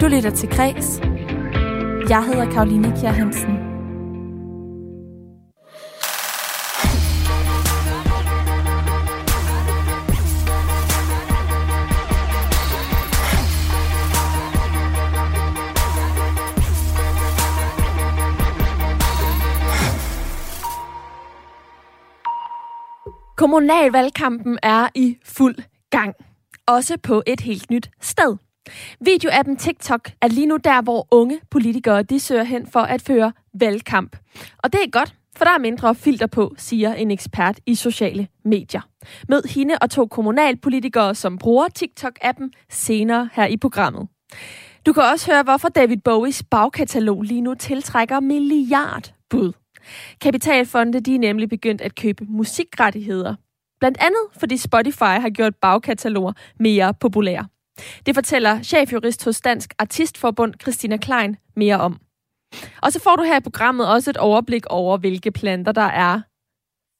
Du lytter til Kres. Jeg hedder Karoline Kjær Hansen. Kommunalvalgkampen er i fuld gang. Også på et helt nyt sted. Videoappen TikTok er lige nu der, hvor unge politikere de søger hen for at føre valgkamp. Og det er godt, for der er mindre filter på, siger en ekspert i sociale medier. Mød hende og to kommunalpolitikere, som bruger TikTok-appen senere her i programmet. Du kan også høre, hvorfor David Bowies bagkatalog lige nu tiltrækker milliardbud. Kapitalfonde de er nemlig begyndt at købe musikrettigheder. Blandt andet fordi Spotify har gjort bagkataloger mere populære. Det fortæller chefjurist hos Dansk Artistforbund Christina Klein mere om. Og så får du her i programmet også et overblik over, hvilke planter der er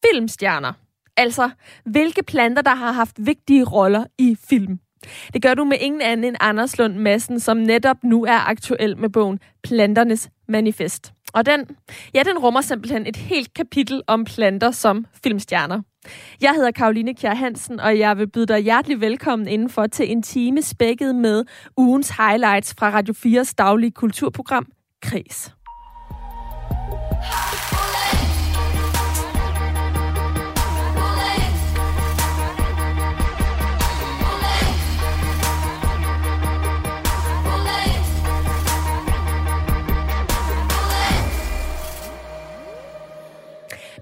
filmstjerner. Altså, hvilke planter, der har haft vigtige roller i film. Det gør du med ingen anden end Anders Lund Madsen, som netop nu er aktuel med bogen Planternes Manifest. Og den, ja, den rummer simpelthen et helt kapitel om planter som filmstjerner. Jeg hedder Karoline Kjær Hansen, og jeg vil byde dig hjertelig velkommen indenfor til en time spækket med ugens highlights fra Radio 4's daglige kulturprogram, Kris.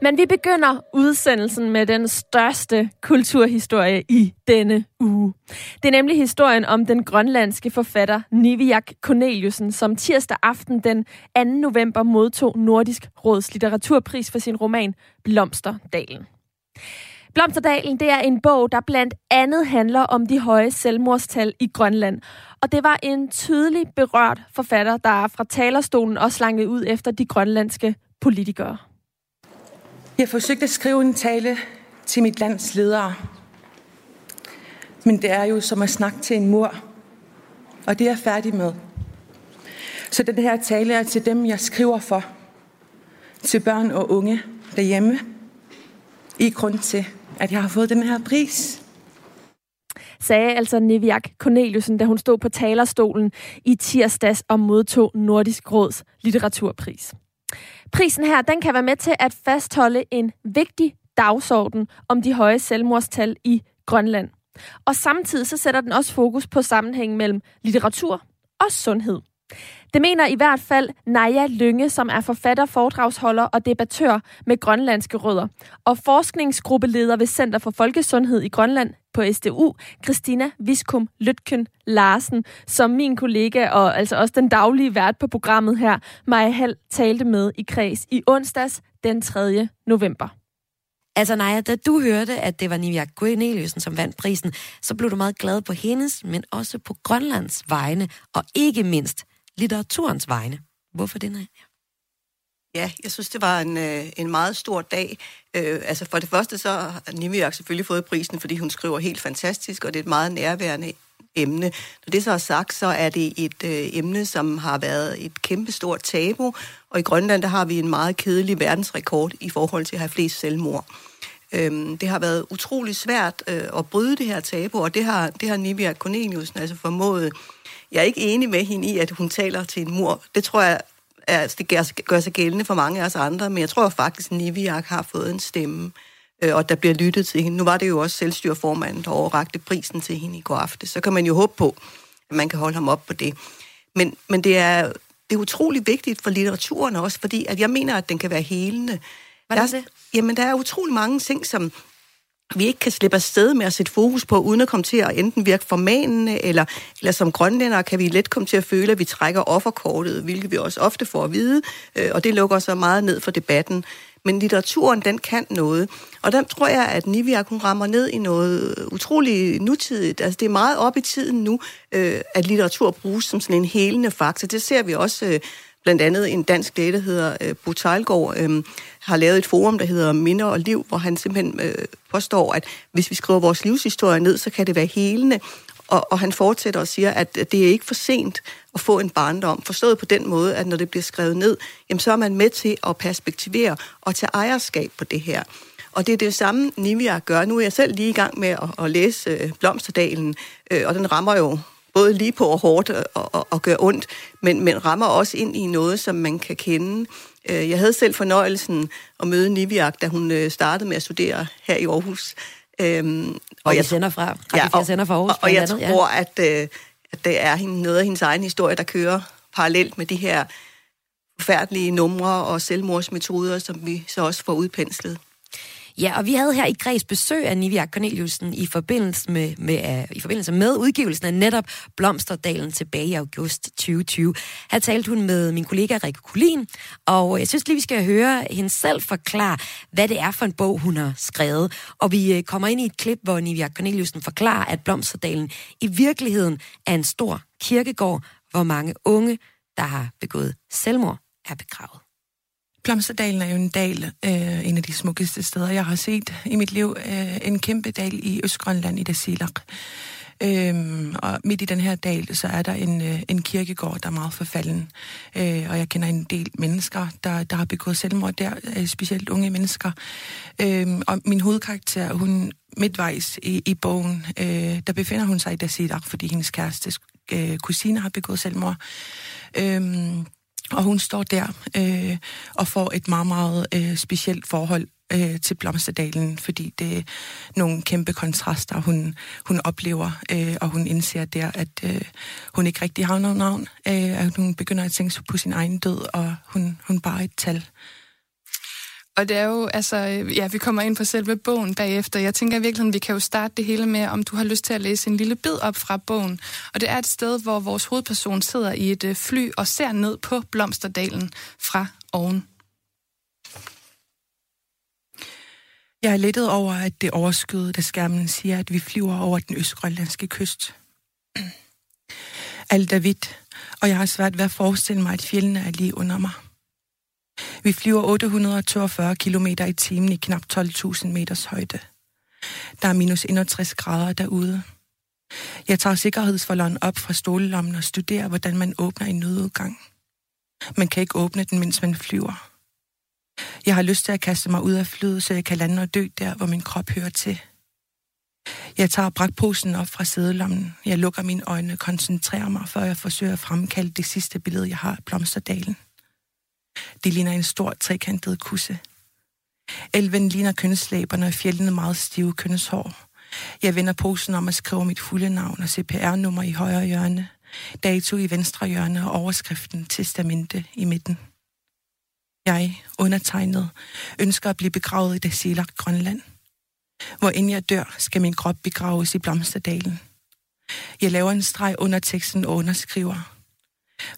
Men vi begynder udsendelsen med den største kulturhistorie i denne uge. Det er nemlig historien om den grønlandske forfatter Niviak Corneliusen, som tirsdag aften den 2. november modtog Nordisk Råds litteraturpris for sin roman Blomsterdalen. Blomsterdalen det er en bog, der blandt andet handler om de høje selvmordstal i Grønland. Og det var en tydelig berørt forfatter, der fra talerstolen også langede ud efter de grønlandske politikere. Jeg forsøgte at skrive en tale til mit lands ledere. Men det er jo som at snakke til en mur. Og det er jeg færdig med. Så den her tale er til dem, jeg skriver for. Til børn og unge derhjemme. I grund til, at jeg har fået den her pris sagde altså Neviak Corneliusen, da hun stod på talerstolen i tirsdags og modtog Nordisk Råds litteraturpris. Prisen her, den kan være med til at fastholde en vigtig dagsorden om de høje selvmordstal i Grønland. Og samtidig så sætter den også fokus på sammenhængen mellem litteratur og sundhed. Det mener i hvert fald Naja Lynge, som er forfatter, foredragsholder og debattør med grønlandske rødder, og forskningsgruppeleder ved Center for Folkesundhed i Grønland på SDU, Christina Viskum Lytken Larsen, som min kollega og altså også den daglige vært på programmet her, Maja Hall, talte med i kreds i onsdags den 3. november. Altså Naja, da du hørte, at det var Nivia Corneliusen, som vandt prisen, så blev du meget glad på hendes, men også på Grønlands vegne, og ikke mindst litteraturens vegne. Hvorfor det, Naja? Ja, jeg synes, det var en, øh, en meget stor dag. Øh, altså for det første så har Nimiak selvfølgelig fået prisen, fordi hun skriver helt fantastisk, og det er et meget nærværende emne. Når det så er sagt, så er det et øh, emne, som har været et kæmpestort tabu, og i Grønland der har vi en meget kedelig verdensrekord i forhold til at have flest selvmord. Øhm, det har været utrolig svært øh, at bryde det her tabu, og det har, det har Nivia Corneliusen altså formået. Jeg er ikke enig med hende i, at hun taler til en mor. Det tror jeg altså, det gør, gør sig gældende for mange af os andre, men jeg tror faktisk, at Niviak har fået en stemme, øh, og der bliver lyttet til hende. Nu var det jo også selvstyreformanden, der overrakte prisen til hende i går aftes. Så kan man jo håbe på, at man kan holde ham op på det. Men, men det, er, det er utrolig vigtigt for litteraturen også, fordi at jeg mener, at den kan være helende. Hvad er det? Jamen, der er utrolig mange ting, som vi ikke kan slippe afsted med at sætte fokus på, uden at komme til at enten virke formanende, eller, eller som grønlænder kan vi let komme til at føle, at vi trækker offerkortet, hvilket vi også ofte får at vide, øh, og det lukker så meget ned for debatten. Men litteraturen, den kan noget. Og der tror jeg, at Nivia hun rammer ned i noget utrolig nutidigt. Altså, det er meget op i tiden nu, øh, at litteratur bruges som sådan en helende faktor. Det ser vi også øh, blandt andet en dansk læge, der hedder øh, Bo Tejlgaard, øh, har lavet et forum, der hedder Minder og Liv, hvor han simpelthen øh, påstår, at hvis vi skriver vores livshistorie ned, så kan det være helende. Og, og han fortsætter og siger, at det er ikke for sent at få en barndom. Forstået på den måde, at når det bliver skrevet ned, jamen, så er man med til at perspektivere og tage ejerskab på det her. Og det er det samme, Nivia gør. Nu er jeg selv lige i gang med at, at læse øh, Blomsterdalen, øh, og den rammer jo både lige på og hårdt og, og, og gør ondt, men, men rammer også ind i noget, som man kan kende. Øh, jeg havde selv fornøjelsen at møde Niviak, da hun øh, startede med at studere her i Aarhus. Øhm, og, og jeg sender fra, ja, og, sender fra Aarhus. Og, og jeg andet, tror, ja. at, øh, at det er noget af hendes egen historie, der kører parallelt med de her forfærdelige numre og selvmordsmetoder, som vi så også får udpenslet. Ja, og vi havde her i Græs besøg af Nivia Corneliusen i forbindelse med, med, uh, i forbindelse med udgivelsen af netop Blomsterdalen tilbage i august 2020. Her talte hun med min kollega Rikke Kulin, og jeg synes lige, vi skal høre hende selv forklare, hvad det er for en bog, hun har skrevet. Og vi uh, kommer ind i et klip, hvor Nivia Corneliusen forklarer, at Blomsterdalen i virkeligheden er en stor kirkegård, hvor mange unge, der har begået selvmord, er begravet. Blomsterdalen er jo en dal, øh, en af de smukkeste steder, jeg har set i mit liv. Øh, en kæmpe dal i Østgrønland i Dasilak. Øhm, og midt i den her dal, så er der en, øh, en kirkegård, der er meget forfalden. Øh, og jeg kender en del mennesker, der, der har begået selvmord der, øh, specielt unge mennesker. Øhm, og min hovedkarakter, hun midtvejs i, i bogen, øh, der befinder hun sig i Dasilak, fordi hendes kæreste øh, kusine har begået selvmord. Øhm, og hun står der øh, og får et meget, meget øh, specielt forhold øh, til Blomsterdalen, fordi det er nogle kæmpe kontraster, hun, hun oplever, øh, og hun indser der, at øh, hun ikke rigtig har noget navn, øh, at hun begynder at tænke på sin egen død, og hun, hun bare er et tal. Og det er jo, altså, øh, ja, vi kommer ind på selve bogen bagefter. Jeg tænker virkelig, vi kan jo starte det hele med, om du har lyst til at læse en lille bid op fra bogen. Og det er et sted, hvor vores hovedperson sidder i et øh, fly og ser ned på Blomsterdalen fra oven. Jeg er lettet over, at det overskyet, da skærmen siger, at vi flyver over den østgrønlandske kyst. Alt er hvidt, og jeg har svært ved at forestille mig, at fjellene er lige under mig. Vi flyver 842 km i timen i knap 12.000 meters højde. Der er minus 61 grader derude. Jeg tager sikkerhedsforlån op fra stolelommen og studerer, hvordan man åbner en nødudgang. Man kan ikke åbne den, mens man flyver. Jeg har lyst til at kaste mig ud af flyet, så jeg kan lande og dø der, hvor min krop hører til. Jeg tager brakposen op fra sædelommen. Jeg lukker mine øjne og koncentrerer mig, før jeg forsøger at fremkalde det sidste billede, jeg har af Blomsterdalen. Det ligner en stor trekantet kusse. Elven ligner kønslæberne og fjellene meget stive kønneshår. Jeg vender posen om at skrive mit fulde navn og CPR-nummer i højre hjørne, dato i venstre hjørne og overskriften testamente i midten. Jeg, undertegnet, ønsker at blive begravet i Dasilak, Grønland. Hvor inden jeg dør, skal min krop begraves i Blomsterdalen. Jeg laver en streg under teksten og underskriver.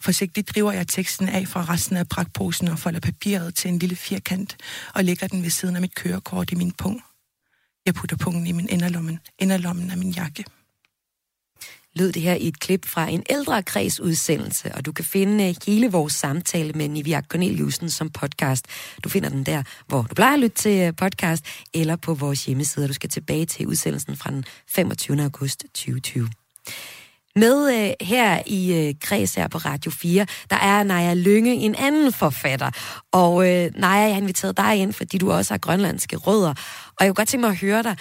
Forsigtigt driver jeg teksten af fra resten af pragtposen og folder papiret til en lille firkant og lægger den ved siden af mit kørekort i min pung. Jeg putter pungen i min inderlommen, inderlommen af min jakke. Lød det her i et klip fra en ældre kredsudsendelse, og du kan finde øh, hele vores samtale med Nivia Corneliusen som podcast. Du finder den der, hvor du plejer at lytte til øh, podcast, eller på vores hjemmeside. Du skal tilbage til udsendelsen fra den 25. august 2020. Med øh, her i øh, Kreds her på Radio 4, der er Naja Lynge, en anden forfatter. Og øh, Naja, jeg har inviteret dig ind, fordi du også har grønlandske rødder. Og jeg kunne godt tænke mig at høre dig,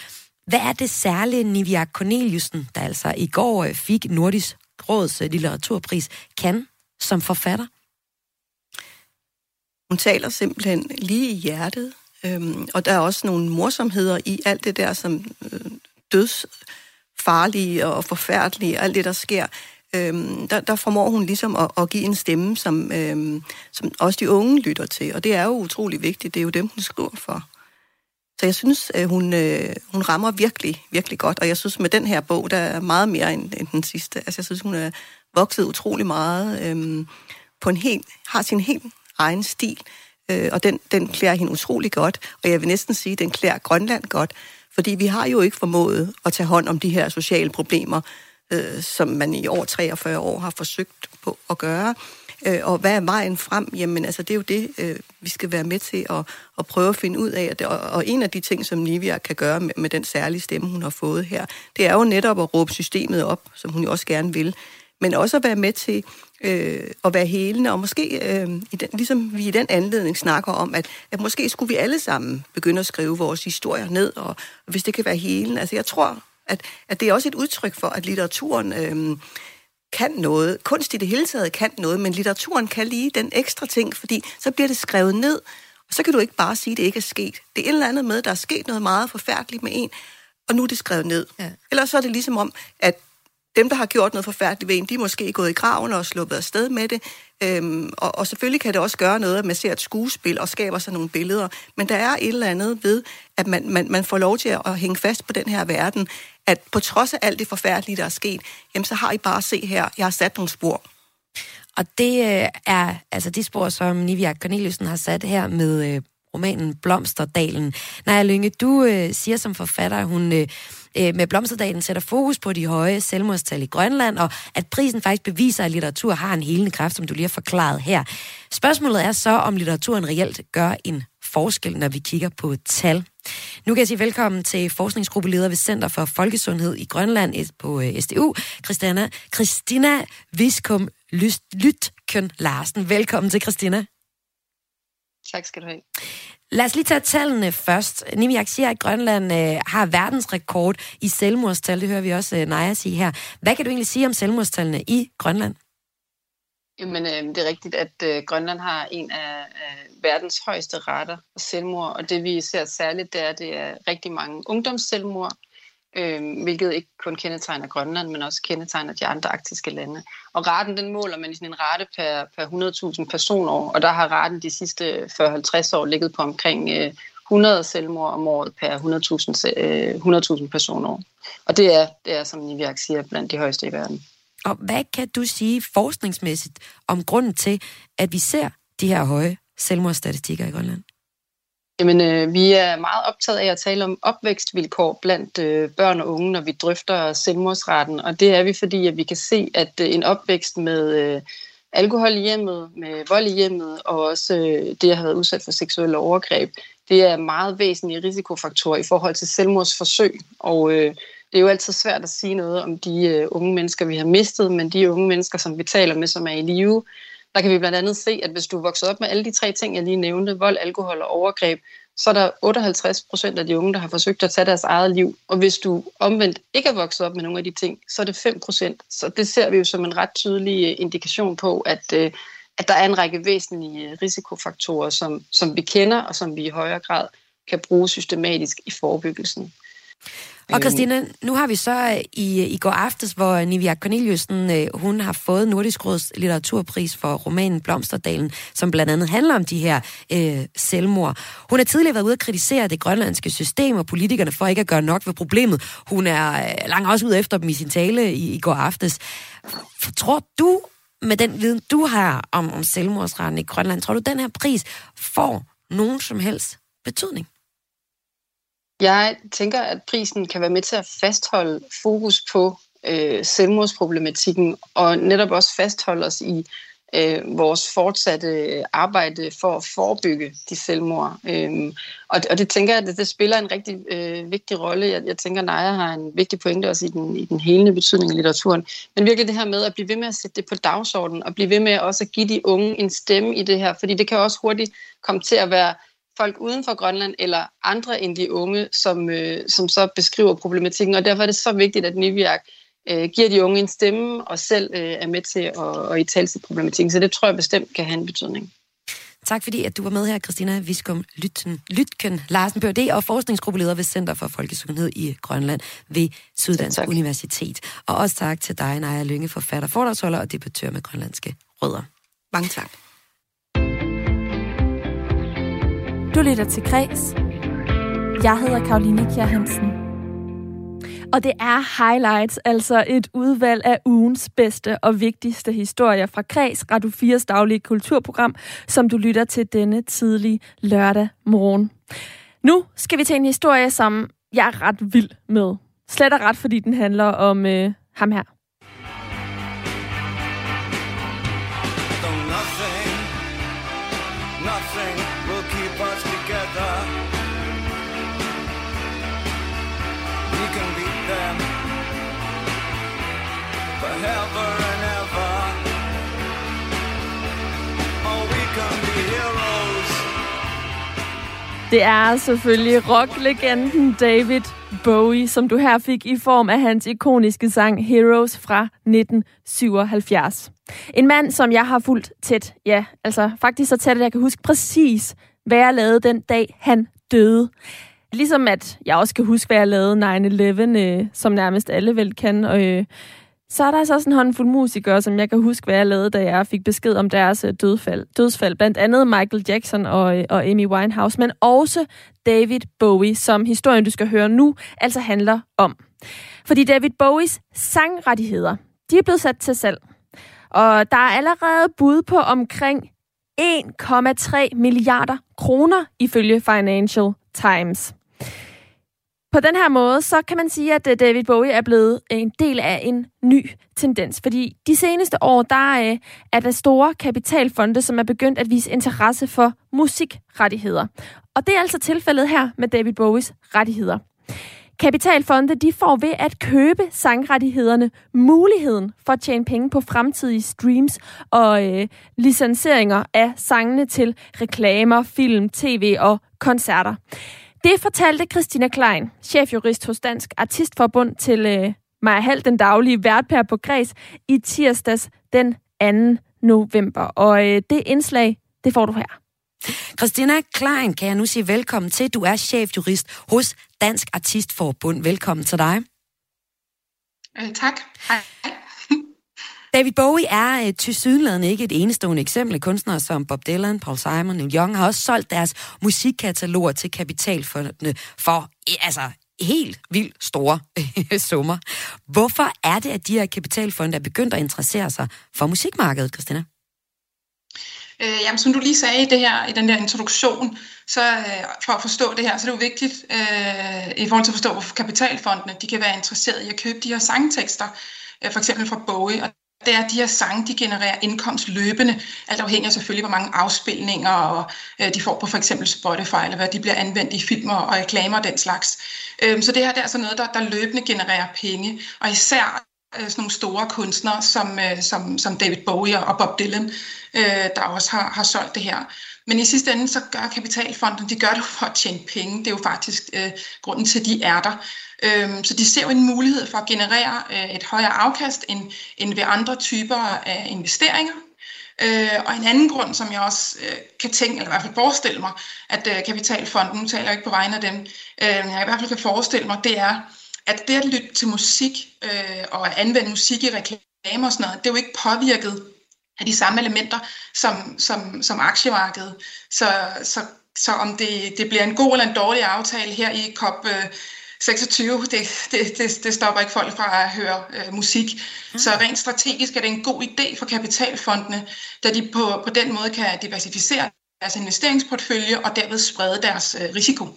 hvad er det særlige Nivia Corneliusen, der altså i går øh, fik Nordisk Råds øh, litteraturpris, kan som forfatter? Hun taler simpelthen lige i hjertet. Øhm, og der er også nogle morsomheder i alt det der, som øh, døds farlige og forfærdelige, alt det, der sker, øhm, der, der formår hun ligesom at, at give en stemme, som, øhm, som også de unge lytter til. Og det er jo utrolig vigtigt. Det er jo dem, hun skriver for. Så jeg synes, hun, øh, hun rammer virkelig, virkelig godt. Og jeg synes, med den her bog, der er meget mere end, end den sidste. Altså, jeg synes, hun er vokset utrolig meget øhm, på en helt, har sin helt egen stil. Øh, og den, den klæder hende utrolig godt. Og jeg vil næsten sige, den klæder Grønland godt. Fordi vi har jo ikke formået at tage hånd om de her sociale problemer, øh, som man i over 43 år har forsøgt på at gøre. Øh, og hvad er vejen frem? Jamen altså, det er jo det, øh, vi skal være med til at, at prøve at finde ud af. Og, og en af de ting, som Nivia kan gøre med, med den særlige stemme, hun har fået her, det er jo netop at råbe systemet op, som hun jo også gerne vil. Men også at være med til øh, at være helende, og måske, øh, i den, ligesom vi i den anledning snakker om, at, at måske skulle vi alle sammen begynde at skrive vores historier ned, og, og hvis det kan være helende. Altså jeg tror, at, at det er også et udtryk for, at litteraturen øh, kan noget. Kunst i det hele taget kan noget, men litteraturen kan lige den ekstra ting, fordi så bliver det skrevet ned, og så kan du ikke bare sige, at det ikke er sket. Det er et eller andet med, at der er sket noget meget forfærdeligt med en, og nu er det skrevet ned. Ja. Ellers så er det ligesom om, at dem, der har gjort noget forfærdeligt ved en, de er måske gået i graven og sluppet afsted med det. Øhm, og, og selvfølgelig kan det også gøre noget, at man ser et skuespil og skaber sig nogle billeder. Men der er et eller andet ved, at man, man, man får lov til at hænge fast på den her verden, at på trods af alt det forfærdelige, der er sket, jamen så har I bare se her, jeg har sat nogle spor. Og det øh, er altså de spor, som Nivia Corneliusen har sat her med øh, romanen Blomsterdalen. Naja Lynge, du øh, siger som forfatter, hun øh, øh, med Blomsterdalen sætter fokus på de høje selvmordstal i Grønland, og at prisen faktisk beviser, at litteratur har en helende kraft, som du lige har forklaret her. Spørgsmålet er så, om litteraturen reelt gør en forskel, når vi kigger på tal. Nu kan jeg sige velkommen til forskningsgruppeleder ved Center for Folkesundhed i Grønland på øh, SDU, Christina, Christina Viskum Lytkøn Larsen. Velkommen til, Christina. Tak skal du have. Lad os lige tage tallene først. Nimiak siger, at Grønland øh, har verdensrekord i selvmordstal. Det hører vi også øh, Naja sige her. Hvad kan du egentlig sige om selvmordstallene i Grønland? Jamen, øh, det er rigtigt, at øh, Grønland har en af, øh, verdens højeste rater af selvmord, og det vi ser særligt, det er, at det er rigtig mange ungdomsselvmord, øh, hvilket ikke kun kendetegner Grønland, men også kendetegner de andre arktiske lande. Og raten, den måler man i sådan en rate per, per 100.000 personår, og der har raten de sidste 40-50 år ligget på omkring øh, 100 selvmord om året per 100.000 øh, 100 personår. Og det er, det er, som Niviak siger, blandt de højeste i verden. Og hvad kan du sige forskningsmæssigt om grunden til, at vi ser de her høje selvmordsstatistikker i Grønland? Jamen, øh, vi er meget optaget af at tale om opvækstvilkår blandt øh, børn og unge, når vi drøfter selvmordsretten. Og det er vi, fordi at vi kan se, at øh, en opvækst med øh, alkohol i hjemmet, med vold i hjemmet, og også øh, det at have været udsat for seksuelle overgreb, det er meget væsentlige risikofaktorer i forhold til selvmordsforsøg. Og øh, det er jo altid svært at sige noget om de øh, unge mennesker, vi har mistet, men de unge mennesker, som vi taler med, som er i live, der kan vi blandt andet se, at hvis du vokser op med alle de tre ting, jeg lige nævnte, vold, alkohol og overgreb, så er der 58 procent af de unge, der har forsøgt at tage deres eget liv. Og hvis du omvendt ikke er vokset op med nogle af de ting, så er det 5 procent. Så det ser vi jo som en ret tydelig øh, indikation på, at, øh, at der er en række væsentlige øh, risikofaktorer, som, som vi kender, og som vi i højere grad kan bruge systematisk i forebyggelsen. Og øhm. Christina, nu har vi så øh, i, i går aftes, hvor Nivia Corneliusen, øh, hun har fået Nordisk Råds litteraturpris for romanen Blomsterdalen, som blandt andet handler om de her øh, selvmord. Hun har tidligere været ude at kritisere det grønlandske system og politikerne for ikke at gøre nok ved problemet. Hun er øh, langt også ud efter dem i sin tale i, i går aftes. Tror du, med den viden, du har om, om selvmordsretten i Grønland, tror du, den her pris får nogen som helst betydning? Jeg tænker, at prisen kan være med til at fastholde fokus på øh, selvmordsproblematikken, og netop også fastholde os i øh, vores fortsatte arbejde for at forebygge de selvmord. Øhm, og, og det tænker jeg, at det, det spiller en rigtig øh, vigtig rolle. Jeg, jeg tænker, at Naja har en vigtig pointe også i den, i den helende betydning af litteraturen. Men virkelig det her med at blive ved med at sætte det på dagsordenen, og blive ved med også at give de unge en stemme i det her, fordi det kan også hurtigt komme til at være folk uden for Grønland eller andre end de unge, som, øh, som så beskriver problematikken. Og derfor er det så vigtigt, at Niviak øh, giver de unge en stemme og selv øh, er med til at, at i tale til problematikken. Så det tror jeg bestemt kan have en betydning. Tak fordi, at du var med her, Christina Viskum Lytten, Lytken Larsen, Ph.D. og forskningsgruppeleder ved Center for Folkesundhed i Grønland ved Syddansk Universitet. Og også tak til dig, Naja Lynge, forfatter, foredragsholder og debattør med grønlandske rødder. Mange tak. Du lytter til Græs. Jeg hedder Karoline Kjær Hansen. Og det er highlights, altså et udvalg af ugens bedste og vigtigste historier fra Kreds Radio 4's daglige kulturprogram, som du lytter til denne tidlige lørdag morgen. Nu skal vi til en historie, som jeg er ret vild med. Slet og ret, fordi den handler om øh, ham her. Det er selvfølgelig rocklegenden David Bowie, som du her fik i form af hans ikoniske sang Heroes fra 1977. En mand, som jeg har fulgt tæt. Ja, altså faktisk så tæt, at jeg kan huske præcis, hvad jeg lavede den dag, han døde. Ligesom at jeg også kan huske, hvad jeg lavede 9-11, øh, som nærmest alle vel kan. Og, øh, så er der altså også en håndfuld musikere, som jeg kan huske, hvad jeg lavede, da jeg fik besked om deres øh, dødfald. dødsfald. Blandt andet Michael Jackson og, øh, og Amy Winehouse, men også David Bowie, som historien, du skal høre nu, altså handler om. Fordi David Bowies sangrettigheder, de er blevet sat til salg. Og der er allerede bud på omkring 1,3 milliarder kroner ifølge Financial Times. På den her måde, så kan man sige, at øh, David Bowie er blevet en del af en ny tendens. Fordi de seneste år, der øh, er der store kapitalfonde, som er begyndt at vise interesse for musikrettigheder. Og det er altså tilfældet her med David Bowies rettigheder. Kapitalfonde de får ved at købe sangrettighederne muligheden for at tjene penge på fremtidige streams og øh, licenseringer af sangene til reklamer, film, tv og koncerter. Det fortalte Christina Klein, chefjurist hos Dansk Artistforbund, til øh, Maja Hall, den daglige vært på Græs, i tirsdags den 2. november. Og øh, det indslag, det får du her. Christina Klein kan jeg nu sige velkommen til. Du er chefjurist hos Dansk Artistforbund. Velkommen til dig. Øh, tak. Hej. David Bowie er øh, til sydenladende ikke et enestående eksempel. Kunstnere som Bob Dylan, Paul Simon, Neil Young har også solgt deres musikkataloger til kapitalfondene for altså, helt vildt store øh, summer. Hvorfor er det, at de her kapitalfonde er begyndt at interessere sig for musikmarkedet, Christina? Øh, jamen, som du lige sagde i, det her, i den der introduktion, så øh, for at forstå det her, så er det jo vigtigt øh, i forhold til at forstå, hvorfor kapitalfondene de kan være interesserede i at købe de her sangtekster, øh, for eksempel fra Bowie. Og det er, at de her sange, de genererer indkomst løbende, alt afhængig af selvfølgelig, hvor mange afspilninger og, øh, de får på for eksempel Spotify, eller hvad de bliver anvendt i filmer og reklamer og den slags. Øh, så det her det er altså noget, der, der løbende genererer penge, og især øh, sådan nogle store kunstnere som, øh, som, som David Bowie og Bob Dylan, øh, der også har, har solgt det her. Men i sidste ende, så gør kapitalfonden, de gør det for at tjene penge. Det er jo faktisk øh, grunden til, at de er der. Øhm, så de ser jo en mulighed for at generere øh, et højere afkast end, end ved andre typer af investeringer. Øh, og en anden grund, som jeg også øh, kan tænke, eller i hvert fald forestille mig, at øh, Kapitalfonden, nu taler jeg ikke på vegne af dem, øh, men jeg i hvert fald kan forestille mig, det er, at det at lytte til musik øh, og at anvende musik i reklamer og sådan noget, det er jo ikke påvirket af de samme elementer som, som, som aktiemarkedet. Så, så, så om det, det bliver en god eller en dårlig aftale her i COP øh, 26, det, det, det, det stopper ikke folk fra at høre øh, musik. Mm. Så rent strategisk er det en god idé for kapitalfondene, da de på, på den måde kan diversificere deres investeringsportfølje og derved sprede deres øh, risiko.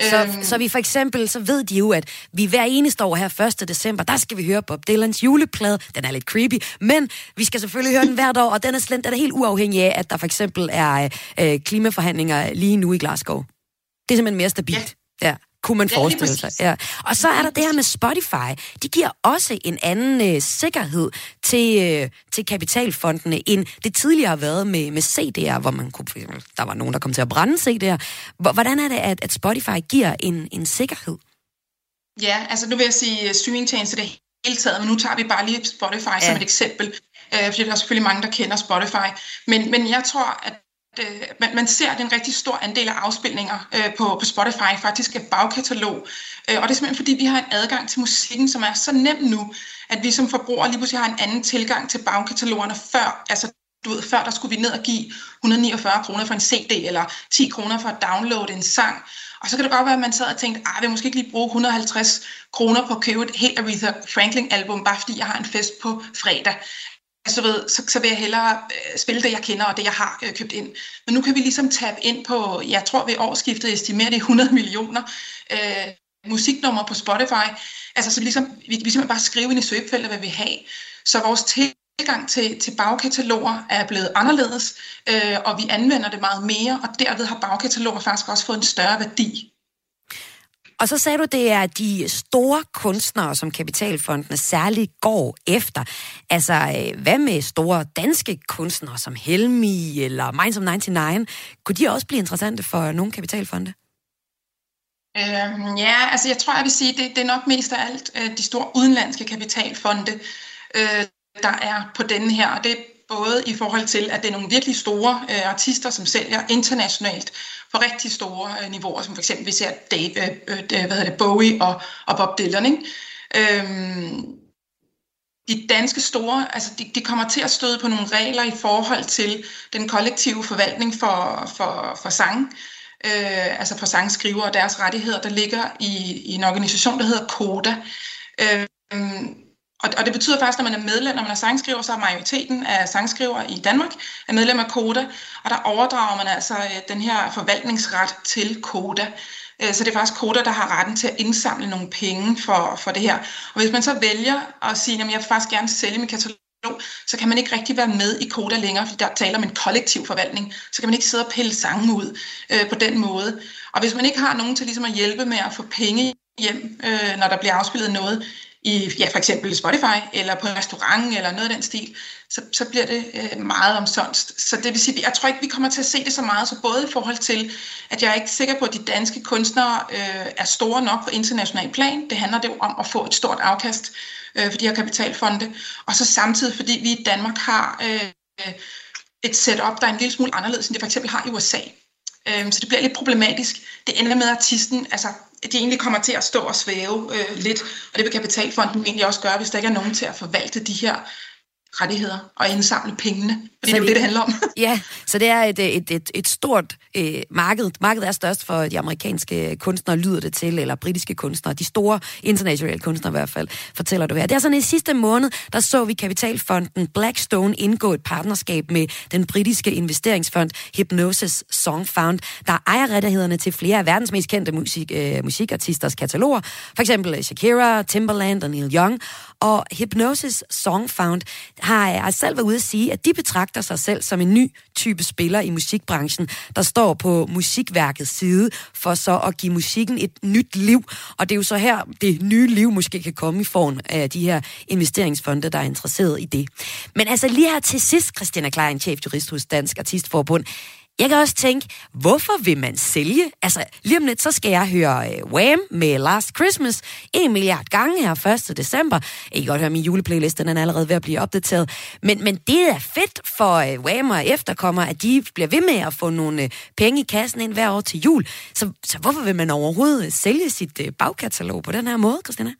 Så, øhm. så vi for eksempel, så ved de jo, at vi hver eneste år her 1. december, der skal vi høre Bob Dylans juleplade. Den er lidt creepy, men vi skal selvfølgelig høre den hvert år, og den er, slet, den er helt uafhængig af, at der for eksempel er øh, klimaforhandlinger lige nu i Glasgow. Det er simpelthen mere stabilt. Ja. ja kunne man ja, forestille sig. Ja. Og så er der det her med Spotify. De giver også en anden øh, sikkerhed til, øh, til kapitalfondene, end det tidligere har været med, med CD'er, hvor man kunne, der var nogen, der kom til at brænde CD'er. Hvordan er det, at, at Spotify giver en, en sikkerhed? Ja, altså nu vil jeg sige øh, streamingtjenester det hele taget, men nu tager vi bare lige Spotify ja. som et eksempel, øh, fordi der er selvfølgelig mange, der kender Spotify. Men, men jeg tror, at øh, man, man ser, at en rigtig stor andel af afspilninger øh, på, på Spotify faktisk er bagkatalog. Øh, og det er simpelthen fordi, vi har en adgang til musikken, som er så nem nu, at vi som forbrugere lige pludselig har en anden tilgang til bagkatalogerne før. Altså, du ved, før der skulle vi ned og give 149 kroner for en CD, eller 10 kroner for at downloade en sang. Og så kan det godt være, at man sad og tænkte, ah, at jeg måske ikke lige bruge 150 kroner på at købe et helt Aretha Franklin-album, bare fordi jeg har en fest på fredag. Altså, ved, så, så vil jeg hellere øh, spille det, jeg kender, og det, jeg har øh, købt ind. Men nu kan vi ligesom tabe ind på, jeg tror ved årsskiftet estimerer det 100 millioner øh, musiknumre på Spotify. Altså, så ligesom, vi, vi simpelthen bare skrive ind i søgefeltet, hvad vi har. Så vores tilgang til, til bagkataloger er blevet anderledes, øh, og vi anvender det meget mere, og derved har bagkataloger faktisk også fået en større værdi. Og så sagde du, det er de store kunstnere, som kapitalfondene særligt går efter. Altså, øh, hvad med store danske kunstnere som Helmi eller Minds of 99? Kunne de også blive interessante for nogle kapitalfonde? Øhm, ja, altså jeg tror, jeg vil sige, det, det er nok mest af alt øh, de store udenlandske kapitalfonde, øh, der er på denne her. Og det er både i forhold til, at det er nogle virkelig store øh, artister, som sælger internationalt på rigtig store øh, niveauer, som for eksempel vi ser Dave, øh, øh, hvad hedder det, Bowie og, og Bob Dylan. Ikke? Øhm, de danske store, altså de, de kommer til at støde på nogle regler i forhold til den kollektive forvaltning for, for, for sang, øh, altså for sangskriver og deres rettigheder, der ligger i, i en organisation, der hedder KODA. Øh, og, og det betyder faktisk, når man er medlem, når man er sangskriver, så er majoriteten af sangskriver i Danmark er medlem af KODA, og der overdrager man altså øh, den her forvaltningsret til KODA. Øh, så det er faktisk KODA, der har retten til at indsamle nogle penge for, for det her. Og hvis man så vælger at sige, at jeg vil faktisk gerne sælge min katalog, så kan man ikke rigtig være med i KODA længere, fordi der taler om en kollektiv forvaltning. Så kan man ikke sidde og pille sangen ud øh, på den måde. Og hvis man ikke har nogen til ligesom at hjælpe med at få penge hjem, øh, når der bliver afspillet noget, i ja, for eksempel Spotify, eller på en restaurant, eller noget af den stil, så, så bliver det øh, meget omsonst. Så det vil sige, jeg tror ikke, vi kommer til at se det så meget, så både i forhold til, at jeg er ikke sikker på, at de danske kunstnere øh, er store nok på international plan. Det handler det jo om at få et stort afkast øh, for de her kapitalfonde. Og så samtidig, fordi vi i Danmark har øh, et setup, der er en lille smule anderledes, end det for eksempel har i USA. Øh, så det bliver lidt problematisk. Det ender med, at artisten altså, de egentlig kommer til at stå og svæve øh, lidt, og det vil Kapitalfonden egentlig også gøre, hvis der ikke er nogen til at forvalte de her rettigheder og indsamle pengene. Fordi så det er jo det, det handler om. ja, så det er et, et, et, et stort øh, marked. Markedet er størst for de amerikanske kunstnere, lyder det til, eller britiske kunstnere. De store internationale kunstnere i hvert fald, fortæller du her. Det er sådan, i sidste måned, der så vi Kapitalfonden Blackstone indgå et partnerskab med den britiske investeringsfond Hypnosis Song Found, der ejer rettighederne til flere af verdens mest kendte musik, øh, musikartisters kataloger. For eksempel Shakira, Timberland og Neil Young. Og Hypnosis Song Found har, har selv været ude at sige, at de betragter sig selv som en ny type spiller i musikbranchen, der står på musikværkets side for så at give musikken et nyt liv. Og det er jo så her, det nye liv måske kan komme i form af de her investeringsfonde, der er interesseret i det. Men altså lige her til sidst, Christina Klein, chefjurist hos Dansk Artistforbund, jeg kan også tænke, hvorfor vil man sælge? Altså, lige om lidt, så skal jeg høre øh, Wham med Last Christmas en milliard gange her 1. december. Jeg kan godt høre, min juleplaylist, den er allerede ved at blive opdateret. Men, men det er fedt for øh, Wham og efterkommer, at de bliver ved med at få nogle øh, penge i kassen ind hver år til jul. Så, så hvorfor vil man overhovedet sælge sit øh, bagkatalog på den her måde, Christina?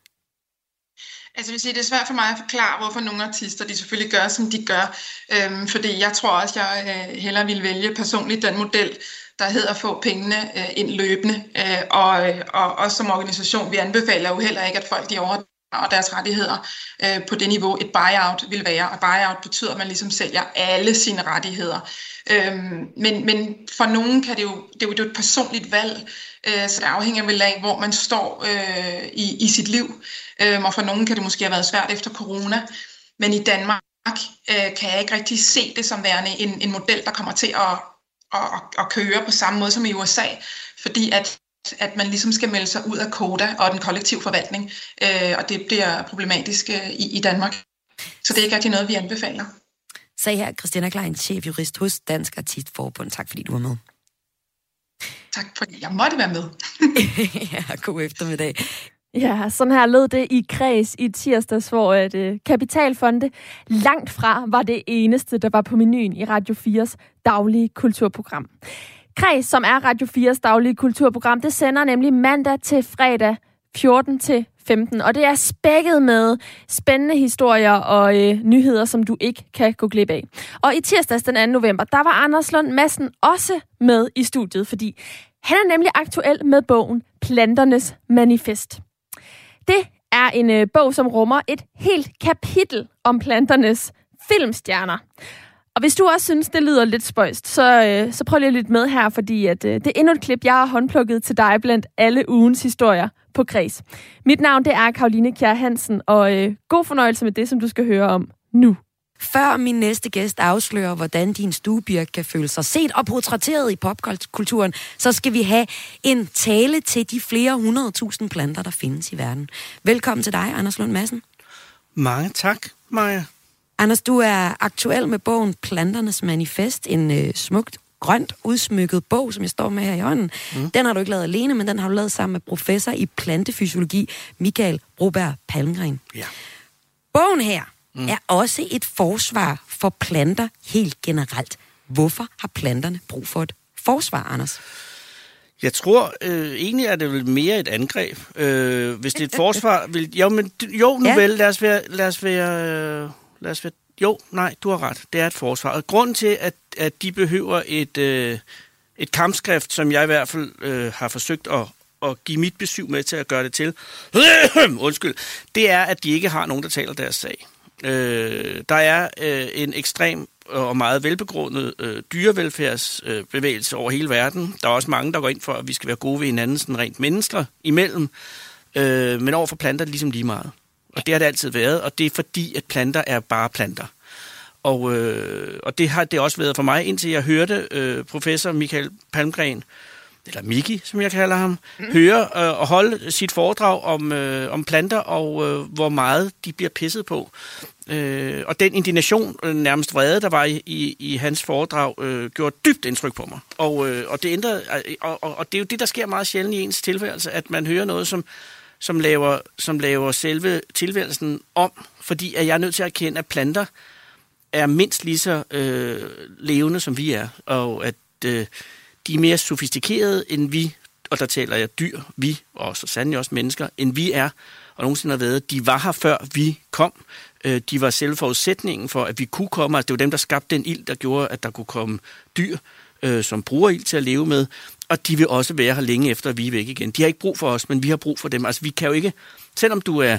Altså, vil sige, det er svært for mig at forklare, hvorfor nogle artister de selvfølgelig gør, som de gør. Øhm, fordi jeg tror også, jeg øh, hellere vil vælge personligt den model, der hedder at få pengene øh, ind løbende. Øh, og, øh, og også som organisation, vi anbefaler jo heller ikke, at folk de over og deres rettigheder øh, på det niveau, et buyout vil være. Og buyout betyder, at man ligesom sælger alle sine rettigheder. Øhm, men, men for nogen kan det jo, det er jo, det er jo et personligt valg, øh, så det afhænger vel af, hvor man står øh, i, i sit liv. Øhm, og for nogen kan det måske have været svært efter corona. Men i Danmark øh, kan jeg ikke rigtig se det som værende en, en model, der kommer til at, at, at, at køre på samme måde som i USA. Fordi at at man ligesom skal melde sig ud af koda og den kollektive forvaltning, øh, og det bliver problematisk øh, i, i Danmark. Så det er ikke rigtig noget, vi anbefaler. Sagde her Christina Klein, chefjurist hos Dansk Artistforbund. Tak fordi du var med. Tak fordi jeg måtte være med. ja, god eftermiddag. Ja, sådan her lød det i kreds i tirsdags, hvor at, uh, Kapitalfonde langt fra var det eneste, der var på menuen i Radio 4's daglige kulturprogram. Kreds, som er Radio 4's daglige kulturprogram, det sender nemlig mandag til fredag 14 til 15, og det er spækket med spændende historier og øh, nyheder, som du ikke kan gå glip af. Og i tirsdags den 2. november, der var Anders Lund Madsen også med i studiet, fordi han er nemlig aktuel med bogen Planternes Manifest. Det er en øh, bog, som rummer et helt kapitel om planternes filmstjerner. Og hvis du også synes, det lyder lidt spøjst, så, øh, så prøv lige at lytte med her, fordi at, øh, det er endnu et klip, jeg har håndplukket til dig blandt alle ugens historier på Kreds. Mit navn det er Karoline Kjær Hansen, og øh, god fornøjelse med det, som du skal høre om nu. Før min næste gæst afslører, hvordan din stuebirk kan føle sig set og portrætteret i popkulturen, så skal vi have en tale til de flere hundredtusind planter, der findes i verden. Velkommen til dig, Anders Lund Madsen. Mange tak, Maja. Anders, du er aktuel med bogen Planternes Manifest, en øh, smukt grønt udsmykket bog, som jeg står med her i hånden. Mm. Den har du ikke lavet alene, men den har du lavet sammen med professor i plantefysiologi, Michael Broberg Palmgren. Ja. Bogen her mm. er også et forsvar for planter helt generelt. Hvorfor har planterne brug for et forsvar, Anders? Jeg tror øh, egentlig, er det vel mere et angreb. Øh, hvis det er et forsvar... Vil, jo, men, jo, nu Ja. vel, lad os være... Lad os være, øh, lad os være jo, nej, du har ret. Det er et forsvar. Og grunden til, at, at de behøver et, øh, et kampskrift, som jeg i hvert fald øh, har forsøgt at, at give mit besøg med til at gøre det til, undskyld, det er, at de ikke har nogen, der taler deres sag. Øh, der er øh, en ekstrem og meget velbegrundet øh, dyrevelfærdsbevægelse øh, over hele verden. Der er også mange, der går ind for, at vi skal være gode ved hinanden, sådan rent mennesker imellem. Øh, men over for planter er det ligesom lige meget. Og det har det altid været, og det er fordi, at planter er bare planter. Og, øh, og det har det også været for mig, indtil jeg hørte øh, professor Michael Palmgren, eller Miki, som jeg kalder ham, mm. høre øh, og holde sit foredrag om, øh, om planter, og øh, hvor meget de bliver pisset på. Øh, og den indignation, øh, nærmest vrede, der var i, i, i hans foredrag, øh, gjorde dybt indtryk på mig. Og, øh, og, det ændrede, øh, og, og, og det er jo det, der sker meget sjældent i ens tilværelse, at man hører noget, som, som, laver, som laver selve tilværelsen om, fordi at jeg er nødt til at erkende, at planter er mindst lige så øh, levende, som vi er, og at øh, de er mere sofistikerede, end vi, og der taler jeg dyr, vi, og så sandelig også mennesker, end vi er, og nogensinde har været. De var her før vi kom. Øh, de var selv forudsætningen for, at vi kunne komme. Altså, det var dem, der skabte den ild, der gjorde, at der kunne komme dyr, øh, som bruger ild til at leve med. Og de vil også være her længe efter, at vi er væk igen. De har ikke brug for os, men vi har brug for dem. Altså, vi kan jo ikke, selvom du er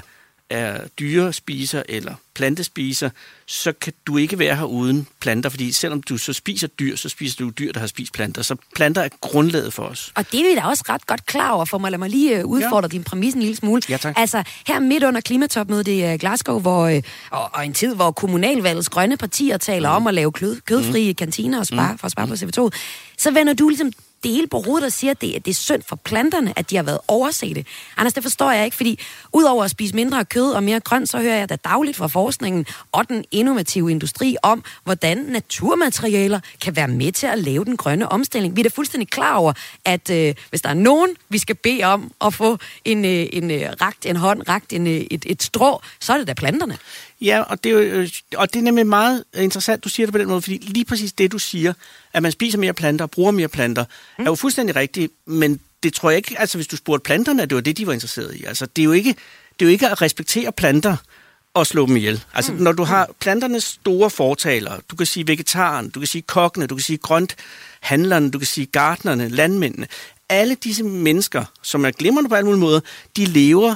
er dyrespiser eller plantespiser, så kan du ikke være her uden planter, fordi selvom du så spiser dyr, så spiser du dyr, der har spist planter. Så planter er grundlaget for os. Og det er vi da også ret godt klar over, for mig lad mig lige øh, udfordre ja. din præmis en lille smule. Ja, tak. Altså, her midt under klimatopmødet i øh, Glasgow, hvor, øh, og, og en tid, hvor kommunalvalgets grønne partier taler mm. om at lave kød, kødfrie mm. kantiner og spare, mm. for at spare på CO2, så vender du ligesom det hele på hovedet og siger, at det, at det er synd for planterne, at de har været oversete. Anders, det forstår jeg ikke, fordi udover at spise mindre kød og mere grønt, så hører jeg da dagligt fra forskningen og den innovative industri om, hvordan naturmaterialer kan være med til at lave den grønne omstilling. Vi er da fuldstændig klar over, at øh, hvis der er nogen, vi skal bede om at få en, øh, en øh, ragt en hånd, ragt en, øh, et, et strå, så er det da planterne. Ja, og det, er jo, øh, og det er nemlig meget interessant, du siger det på den måde, fordi lige præcis det, du siger, at man spiser mere planter og bruger mere planter, mm. er jo fuldstændig rigtigt, men det tror jeg ikke, altså hvis du spurgte planterne, at det var det, de var interesseret i. Altså det er jo ikke, det er jo ikke at respektere planter og slå dem ihjel. Altså mm. når du har planternes store fortalere, du kan sige vegetaren, du kan sige kokkene, du kan sige grønthandlerne, du kan sige gartnerne, landmændene, alle disse mennesker, som er glimrende på alle mulige måder, de lever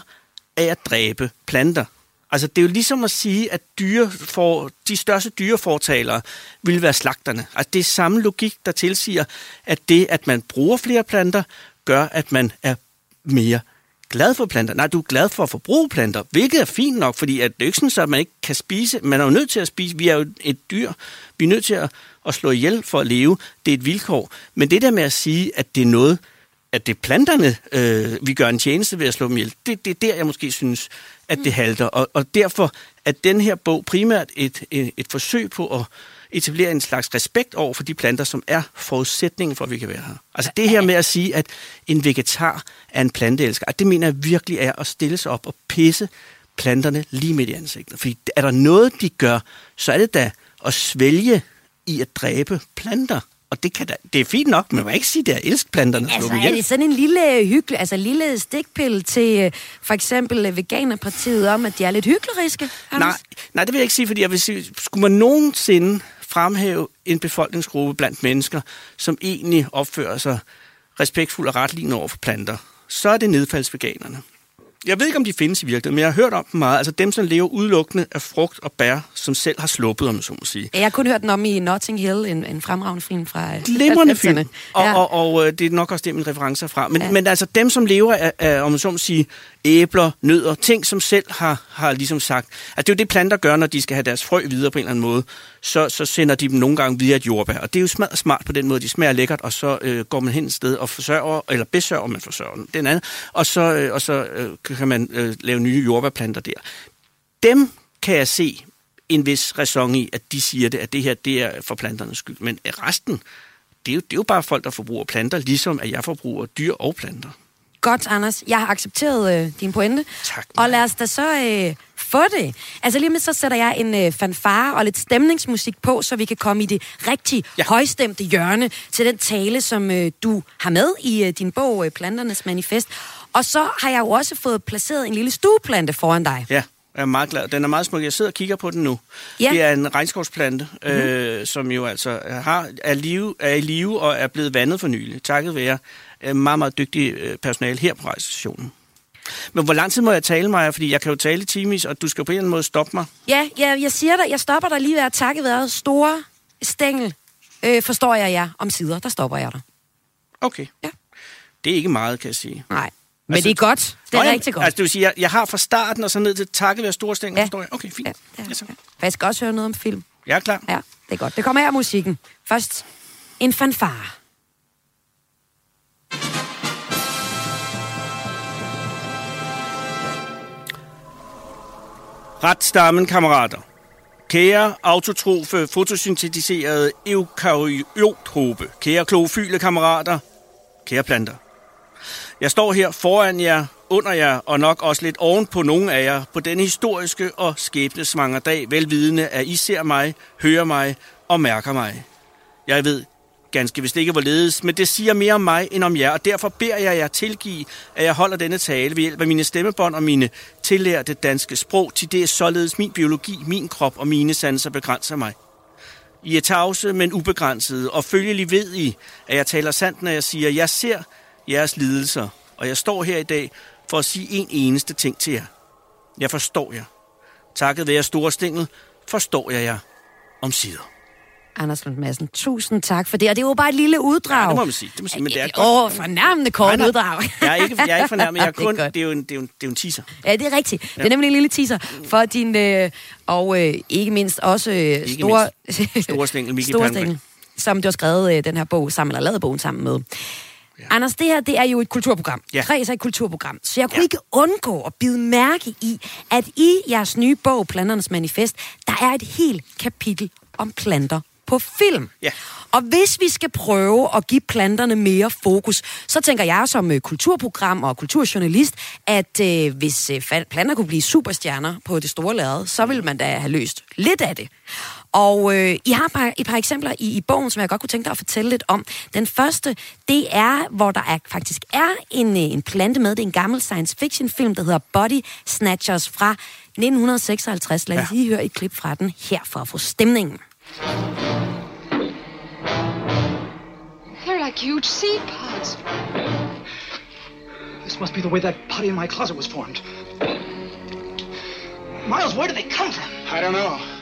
af at dræbe planter. Altså, det er jo ligesom at sige, at dyre for, de største dyrefortalere vil være slagterne. Altså, det er samme logik, der tilsiger, at det, at man bruger flere planter, gør, at man er mere glad for planter. Nej, du er glad for at forbruge planter, hvilket er fint nok, fordi at det er ikke sådan, at man ikke kan spise. Man er jo nødt til at spise. Vi er jo et dyr. Vi er nødt til at, at slå ihjel for at leve. Det er et vilkår. Men det der med at sige, at det er noget, at det er planterne, øh, vi gør en tjeneste ved at slå dem ihjel, det, det er der, jeg måske synes, at det halter. Og, og derfor er den her bog primært et, et, et forsøg på at etablere en slags respekt over for de planter, som er forudsætningen for, at vi kan være her. Altså det her med at sige, at en vegetar er en planteelsker, at det mener jeg virkelig er at stille sig op og pisse planterne lige midt i ansigtet. Fordi er der noget, de gør, så er det da at svælge i at dræbe planter. Og det, kan da, det er fint nok, men man ikke sige, at det er at elske planterne. slå Altså, er det sådan en lille hyggelig, altså lille stikpille til øh, for eksempel øh, Veganerpartiet om, at de er lidt hykleriske? Nej, nej, det vil jeg ikke sige, fordi jeg vil sige, skulle man nogensinde fremhæve en befolkningsgruppe blandt mennesker, som egentlig opfører sig respektfuldt og retligende over for planter, så er det nedfaldsveganerne. Jeg ved ikke, om de findes i virkeligheden, men jeg har hørt om dem meget. Altså dem, som lever udelukkende af frugt og bær, som selv har sluppet, om man så må sige. Jeg har kun hørt den om i Notting Hill, en, en fremragende film fra Glimrende 90'erne. film. Og, Ja. og, og øh, det er nok også det, min referencer er fra. Men, Ja. men altså dem, som lever af, af, om man så må sige, æbler, nødder, ting, som selv har, har ligesom sagt, at det er jo det, planter gør, når de skal have deres frø videre på en eller anden måde, så, så sender de dem nogle gange via et jordbær. Og det er jo smadret smart på den måde, de smager lækkert, og så øh, går man hen et sted og forsørger, eller besørger, man forsørger den anden, og så, øh, og så øh, kan man øh, lave nye jordbærplanter der. Dem kan jeg se en vis ræson i, at de siger det, at det her det er for planternes skyld. Men resten, det er, jo, det er jo bare folk, der forbruger planter, ligesom at jeg forbruger dyr og planter. Godt, Anders. Jeg har accepteret øh, din pointe. Tak. Og lad os da så øh, få det. Altså lige med så sætter jeg en øh, fanfare og lidt stemningsmusik på, så vi kan komme i det rigtig ja. Ja. højstemte hjørne til den tale, som øh, du har med i øh, din bog øh, Planternes Manifest. Og så har jeg jo også fået placeret en lille stueplante foran dig. Ja, jeg er meget glad. Den er meget smuk. Jeg sidder og kigger på den nu. Ja. Det er en regnskovsplante, mm-hmm. øh, som jo altså har, er, live, er i live og er blevet vandet for nylig. Takket være øh, meget, meget dygtig øh, personale her på rejsestationen. Men hvor lang tid må jeg tale mig? Fordi jeg kan jo tale i timis, og du skal på en eller anden måde stoppe mig. Ja, ja jeg siger dig, jeg stopper dig lige ved at takke ved store stængel. Øh, forstår jeg jer om sider, der stopper jeg dig. Okay. Ja. Det er ikke meget, kan jeg sige. Nej, men Altså- det er godt. Det er ja, rigtig godt. Altså, det vil sige, jeg, jeg har fra starten og så ned til takket være store stænger, Ja. ja. forstår jeg? Okay, fint. Ja, Ja, ja, ja, så. ja. Jeg skal også høre noget om film. Jeg er klar. Ja, det er godt. Det kommer her musikken. Først en fanfare. Ret stammen, kammerater. Kære autotrofe, fotosyntetiserede eukaryotrope. Kære klorofyle kammerater. Kære planter. Jeg står her foran jer, under jer og nok også lidt oven på nogle af jer på denne historiske og skæbnesvanger dag, velvidende at I ser mig, hører mig og mærker mig. Jeg ved ganske vist ikke hvorledes, men det siger mere om mig end om jer, og derfor beder jeg jer tilgive, at jeg holder denne tale ved hjælp af mine stemmebånd og mine tillærte danske sprog, til det er således min biologi, min krop og mine sanser begrænser mig. I er tavse, men ubegrænsede, og følgelig ved I, at jeg taler sandt, når jeg siger, at jeg ser jeres lidelser, og jeg står her i dag for at sige en eneste ting til jer. Jeg forstår jer. Takket være store stængel, forstår jeg jer om sider. Anders Lund Madsen, tusind tak for det. Og det er jo bare et lille uddrag. Ja, det må man sige. Det må man sige, men det er et Åh, godt- fornærmende kort Nej, nej. uddrag. Jeg er ikke, jeg er ikke fornærmet, jeg er Det er kun, det er jo en, det er jo en, det er jo en teaser. Ja, det er rigtigt. Det er nemlig en lille teaser for din, øh, og øh, ikke mindst også øh, store... Store Miki Store Palmgren. stængel, som du har skrevet øh, den her bog sammen, eller lavet bogen sammen med. Ja. Anders, det her det er jo et kulturprogram. Ja. Kreds er et kulturprogram. Så jeg kunne ja. Ikke undgå at bide mærke i, at i jeres nye bog, Planternes Manifest, der er et helt kapitel om planter på film. Ja. Og hvis vi skal prøve at give planterne mere fokus, så tænker jeg som øh, kulturprogram og kulturjournalist, at øh, hvis øh, planter kunne blive superstjerner på det store lærred, så vil man da have løst lidt af det. Og øh, I har par, et par eksempler i, i bogen, som jeg godt kunne tænke dig at fortælle lidt om. Den første, det er, hvor der er, faktisk er en, øh, en plante med. Det er en gammel science fiction film, der hedder Body Snatchers fra 1956. Lad os Ja. lige høre et klip fra den her for at få stemningen. They're like huge seed pods. This must be the way that potty in my closet was formed. Miles, where did they come from? I don't know.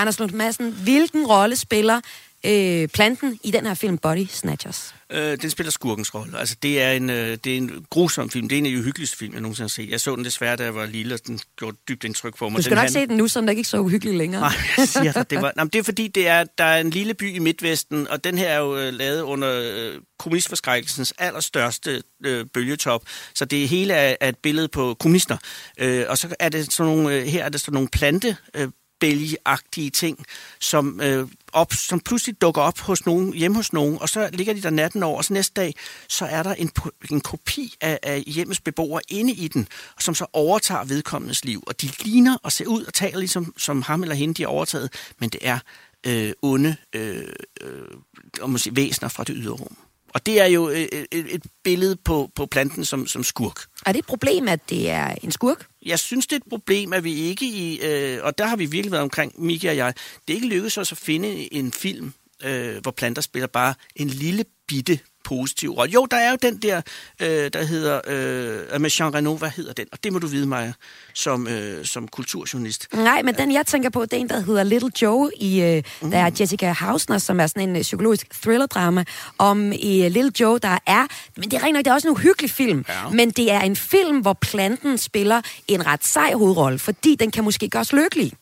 Anders Lund Madsen, hvilken rolle spiller øh, planten i den her film Body Snatchers? Øh, den spiller skurkens rolle. Altså, det er, en, øh, det er en grusom film. Det er en af de uhyggeligste film, jeg nogensinde har set. Jeg så den desværre, da jeg var lille, og den gjorde dybt indtryk på mig. Du skal den nok handler- se den nu, så den ikke er så uhyggelig længere. Nej, jeg siger dig, det var... Nå, det er fordi, det er, der er en lille by i Midtvesten, og den her er jo øh, lavet under øh, kommunistforskrækkelsens allerstørste øh, bølgetop. Så det hele er, er et billede på kommunister. Øh, og så er det sådan nogle, øh, her er det sådan nogle plante... Øh, bælgeagtige ting, som, øh, op, som pludselig dukker op hos nogen, hjemme hos nogen, og så ligger de der natten over, og så næste dag, så er der en, en kopi af, af hjemmets beboere inde i den, som så overtager vedkommendes liv. Og de ligner og ser ud og taler ligesom som ham eller hende, de har overtaget, men det er øh, onde øh, øh, måske, væsener fra det ydre rum. Og det er jo et, et billede på, på planten som, som skurk. Er det et problem, at det er en skurk? Jeg synes, det er et problem, at vi ikke i, øh, og der har vi virkelig været omkring, Miki og jeg, det er ikke lykkedes os at finde en film, øh, hvor planter spiller bare en lille bitte positiv rolle. Jo, der er jo den der, øh, der hedder, øh, med Jean Reno, hvad hedder den? Og det må du vide, Maja, som, øh, som kulturjournalist. Nej, men den jeg tænker på, det er en, der hedder Little Joe, i, øh, mm. der er Jessica Hausner, som er sådan en øh, psykologisk thriller-drama om i øh, Little Joe, der er, men det er rent nok, det er også en uhyggelig film, Ja. men det er en film, hvor planten spiller en ret sej hovedrolle, fordi den kan måske gøre os lykkelige.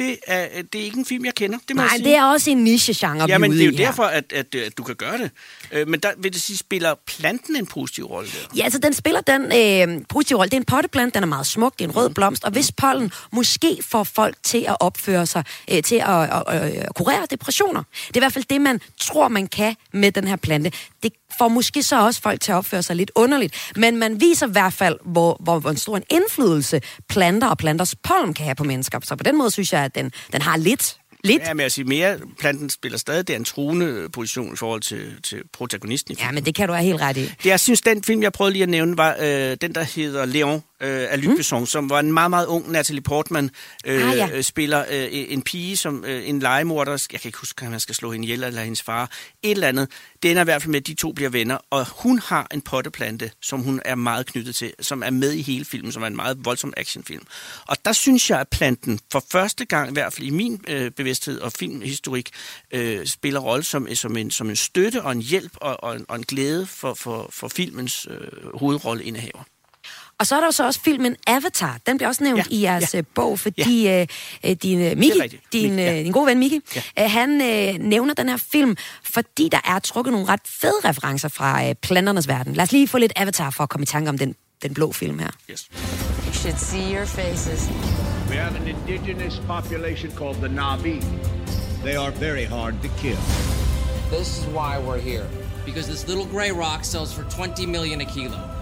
Det er, det er ikke en film, jeg kender, det må Nej, jeg sige. det er også en niche-genre, Ja, men det er jo derfor, at, at, at du kan gøre det. Øh, Men der vil det sige, spiller planten en positiv rolle der? Ja, altså den spiller den øh, positive rolle. Det er en potteplante, den er meget smuk, det er en rød blomst, og hvis pollen måske får folk til at opføre sig, øh, til at, at, at, at kurere depressioner. Det er i hvert fald det, man tror, man kan med den her plante. Det får måske så også folk til at opføre sig lidt underligt, men man viser i hvert fald, hvor, hvor, hvor en stor en indflydelse planter og planters pollen kan have på mennesker. Så på den måde synes jeg, at den, den har lidt Lidt. Ja, men jeg siger mere, planten spiller stadig, er en truende position i forhold til, til protagonisten. Ja, men det kan du have helt ret i. Det, jeg synes, den film, jeg prøvede lige at nævne, var øh, den, der hedder Leon øh, af Luc mm. Besson, som var en meget, meget ung Natalie Portman, øh, Ah, ja. øh, spiller øh, en pige, som øh, en legemorder, jeg kan ikke huske, om man skal slå hende ihjel, eller hendes far, et eller andet. Det ender i hvert fald med, at de to bliver venner, og hun har en potteplante, som hun er meget knyttet til, som er med i hele filmen, som er en meget voldsom actionfilm. Og der synes jeg, at planten for første gang, i hvert fald i min øh, bevidsthed og filmhistorik, øh, spiller rolle som, som, en, som en støtte og en hjælp og, og, en, og en glæde for, for, for filmens øh, hovedrolleindehaver. Og så er der jo så også filmen Avatar. Den bliver også nævnt Ja, i jeres ja. ja. bog, fordi ja. øh, din, øh, Miki, din, Miki, ja. øh, din gode ven Miki, ja. øh, han øh, nævner den her film, fordi der er trukket nogle ret fede referencer fra øh, planternes verden. Lad os lige få lidt Avatar for at komme i tanke om den, den blå film her. Yes. You should see your faces. We have an indigenous population called the Navi. They are very hard to kill. This is why we're here. Because this little gray rock sells for 20 million a kilo.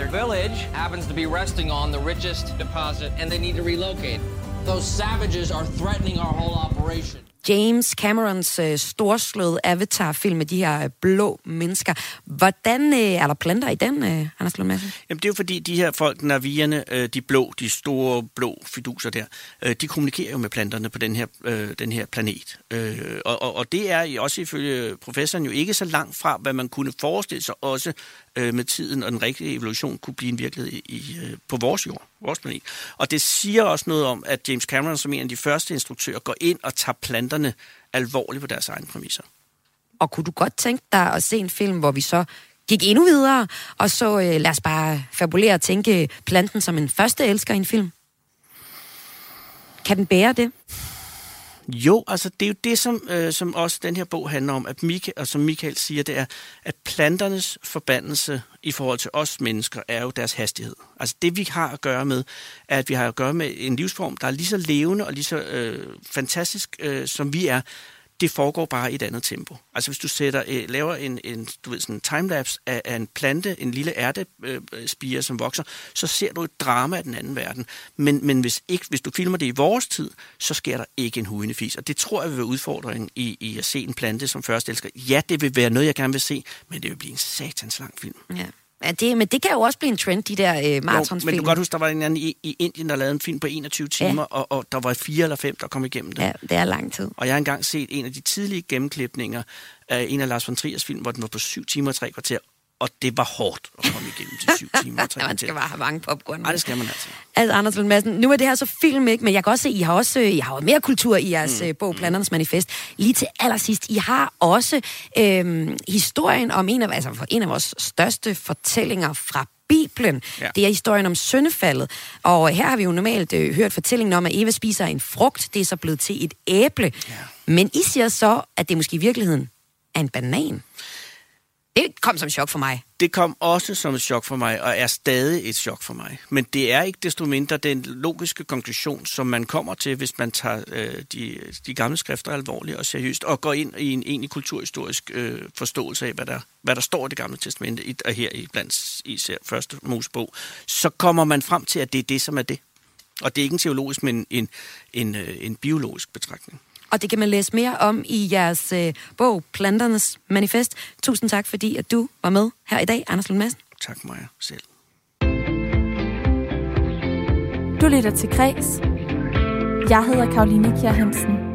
Their village happens to be resting on the richest deposit, and they need to relocate. Those savages are threatening our whole operation. James Camerons øh, storslåede Avatar-film med de her øh, blå mennesker. Hvordan øh, er der planter i den, øh, Anders Lund Madsen? Jamen, det er jo fordi, de her folk, navierne, øh, de blå, de store blå fiduser der, øh, de kommunikerer jo med planterne på den her, øh, den her planet. Øh, og, og, og det er i- også ifølge professoren jo ikke så langt fra, hvad man kunne forestille sig også øh, med tiden og den rigtige evolution kunne blive en virkelighed i, øh, på vores jord, vores planet. Og det siger også noget om, at James Cameron som en af de første instruktører går ind og tager planterne alvorligt på deres egne præmisser. Og kunne du godt tænke dig at se en film, hvor vi så gik endnu videre, og så øh, lad os bare fabulere og tænke planten som en første elsker i en film? Kan den bære det? Jo, altså det er jo det, som, øh, som også den her bog handler om, at Mika, og som Michael siger, det er, at planternes forbandelse i forhold til os mennesker er jo deres hastighed. Altså det, vi har at gøre med, er, at vi har at gøre med en livsform, der er lige så levende og lige så øh, fantastisk, øh, som vi er. Det foregår bare i et andet tempo. Altså hvis du sætter, øh, laver en, en, du ved, sådan en timelapse af, af en plante, en lille ærtespire, øh, spire, som vokser, så ser du et drama af den anden verden. Men, men hvis, ikke, hvis du filmer det i vores tid, så sker der ikke en hudende fis. Og det tror jeg vil være udfordringen i, i at se en plante som først elsker. Ja, det vil være noget, jeg gerne vil se, men det vil blive en satans lang film. Ja. Ja, det, men det kan jo også blive en trend, de der øh, Jo, marathonsfilm. men du kan godt huske, der var en anden i, i Indien, der lavede en film på 21 timer, ja. og, og der var fire eller fem, der kom igennem det. Ja, det er lang tid. Og jeg har engang set en af de tidlige gennemklipninger af en af Lars von Triers film, hvor den var på 7 timer og 3 kvarter, og det var hårdt at komme igennem til 7 timer og 3 Ja, man skal bare have mange popcorn. Nej, det skal man altså. Altså, Anders Lund Madsen, nu er det her så film, ikke? Men jeg kan også se, I har også I har mere kultur i jeres mm. bog, Planternes Manifest. Lige til allersidst, I har også øhm, historien om en af, altså, en af vores største fortællinger fra Bibelen. Ja. Det er historien om syndefaldet. Og her har vi jo normalt øh, hørt fortællingen om, at Eva spiser en frugt. Det er så blevet til et æble. Ja. Men I siger så, at det måske i virkeligheden er en banan. Det kom som chok for mig. Det kom også som et chok for mig, og er stadig et chok for mig. Men det er ikke desto mindre den logiske konklusion, som man kommer til, hvis man tager øh, de, de gamle skrifter alvorligt og seriøst, og går ind i en egentlig kulturhistorisk øh, forståelse af, hvad der, hvad der står i det gamle testamente, i, og her i blandt især første Mosebog, så kommer man frem til, at det er det, som er det. Og det er ikke en teologisk, men en, en, en, en biologisk betragtning. Og det kan man læse mere om i jeres øh, bog, Planternes Manifest. Tusind tak, fordi at du var med her i dag, Anders Lund Madsen. Tak, Maja, selv. Du lytter til Græs. Jeg hedder Karoline Kjær Hansen.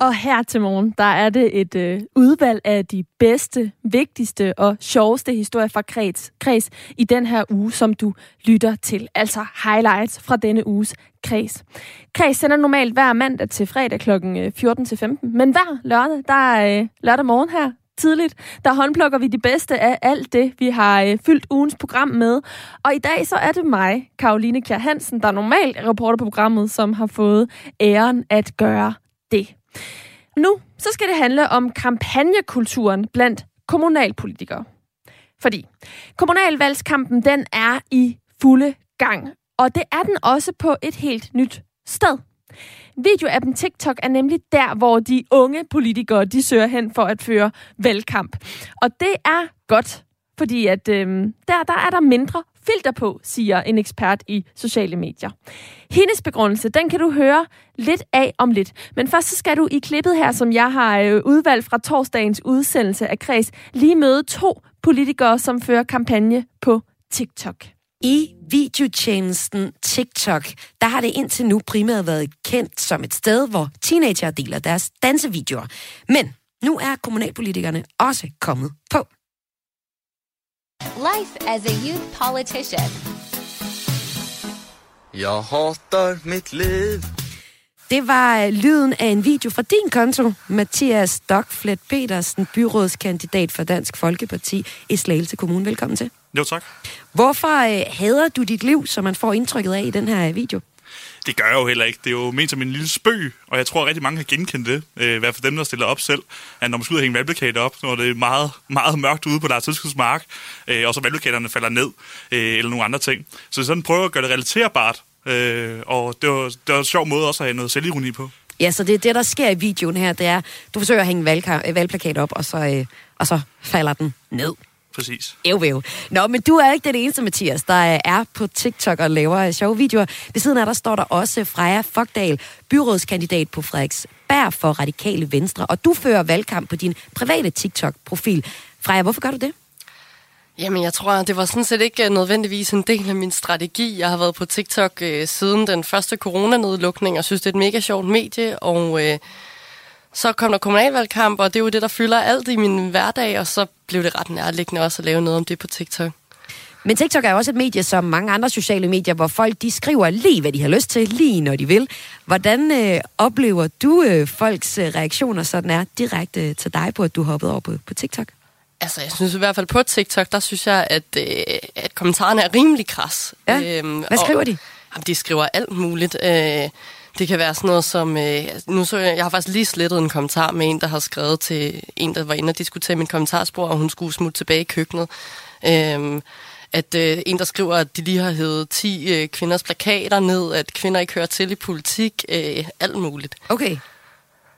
Og her til morgen, der er det et øh, udvalg af de bedste, vigtigste og sjoveste historier fra kreds, kreds i den her uge, som du lytter til. Altså highlights fra denne uges kreds. Kreds sender normalt hver mandag til fredag kl. Øh, 14 til 15, men hver lørdag, der er øh, lørdag morgen her tidligt, der håndplukker vi de bedste af alt det, vi har øh, fyldt ugens program med. Og i dag så er det mig, Karoline Kjær Hansen, der normalt er reporter på programmet, som har fået æren at gøre det. Nu så skal det handle om kampagnekulturen blandt kommunalpolitikere. Fordi kommunalvalgskampen den er i fulde gang, og det er den også på et helt nyt sted. Videoappen TikTok er nemlig der, hvor de unge politikere de søger hen for at føre valgkamp. Og det er godt, fordi at, øh, der, der er der mindre filter på, siger en ekspert i sociale medier. Hendes begrundelse, den kan du høre lidt af om lidt. Men først så skal du i klippet her, som jeg har øh, udvalgt fra torsdagens udsendelse af Kreds, lige møde to politikere, som fører kampagne på TikTok. I videotjenesten TikTok, der har det indtil nu primært været kendt som et sted, hvor teenager deler deres dansevideoer. Men nu er kommunalpolitikerne også kommet på. Life as a youth politician. Jeg hatar mit liv. Det var øh, lyden af en video fra din konto, Mathias Stockflet Petersen, byrådskandidat for Dansk Folkeparti i Slagelse Kommune. Velkommen til. Jo, tak. Hvorfor øh, hader du dit liv, som man får indtrykket af i den her video? Det gør jeg jo heller ikke. Det er jo ment som en lille spøg, og jeg tror at rigtig mange har genkendt det. Øh, I hvert fald dem, der stiller op selv. At når man skal ud og hænge valgplakater op, når det er meget, meget mørkt ude på deres tilskudsmark, øh, og så valgplakaterne falder ned, øh, eller nogle andre ting. Så sådan prøver at gøre det relaterbart, øh, og det var, det var en sjov måde også at have noget selvironi på. Ja, så det er det, der sker i videoen her, det er, du forsøger at hænge valgka- op, og så, øh, og så falder den ned. Præcis. Ev. Nå, men du er ikke den eneste, Mathias, der er på TikTok og laver sjove videoer. Ved siden af der står der også Freja Fogdal, byrådskandidat på Frederiksberg for Radikale Venstre. Og du fører valgkamp på din private TikTok-profil. Freja, hvorfor gør du det? Jamen, jeg tror, det var sådan set ikke øh, nødvendigvis en del af min strategi. Jeg har været på TikTok øh, siden den første coronanedlukning, og synes, det er et mega sjovt medie, og øh, så kom der kommunalvalgkamp, og det er jo det, der fylder alt i min hverdag, og så blev det ret nærliggende også at lave noget om det på TikTok. Men TikTok er jo også et medie som mange andre sociale medier, hvor folk de skriver lige, hvad de har lyst til, lige når de vil. Hvordan øh, oplever du øh, folks øh, reaktioner, så den er direkte til dig på, at du hoppede over på, på TikTok? Altså, jeg synes i hvert fald på TikTok, der synes jeg, at, øh, at kommentarerne er rimelig kras. Ja. Øhm, Hvad skriver og, de? Jamen, de skriver alt muligt. Øh, det kan være sådan noget som... Øh, nu så jeg, jeg har faktisk lige slettet en kommentar med en, der har skrevet til en, der var inde og diskutere min kommentarspor, og hun skulle smutte tilbage i køkkenet. Øh, at øh, en, der skriver, at de lige har hævet 10 øh, kvinders plakater ned, at kvinder ikke hører til i politik, øh, alt muligt. Okay.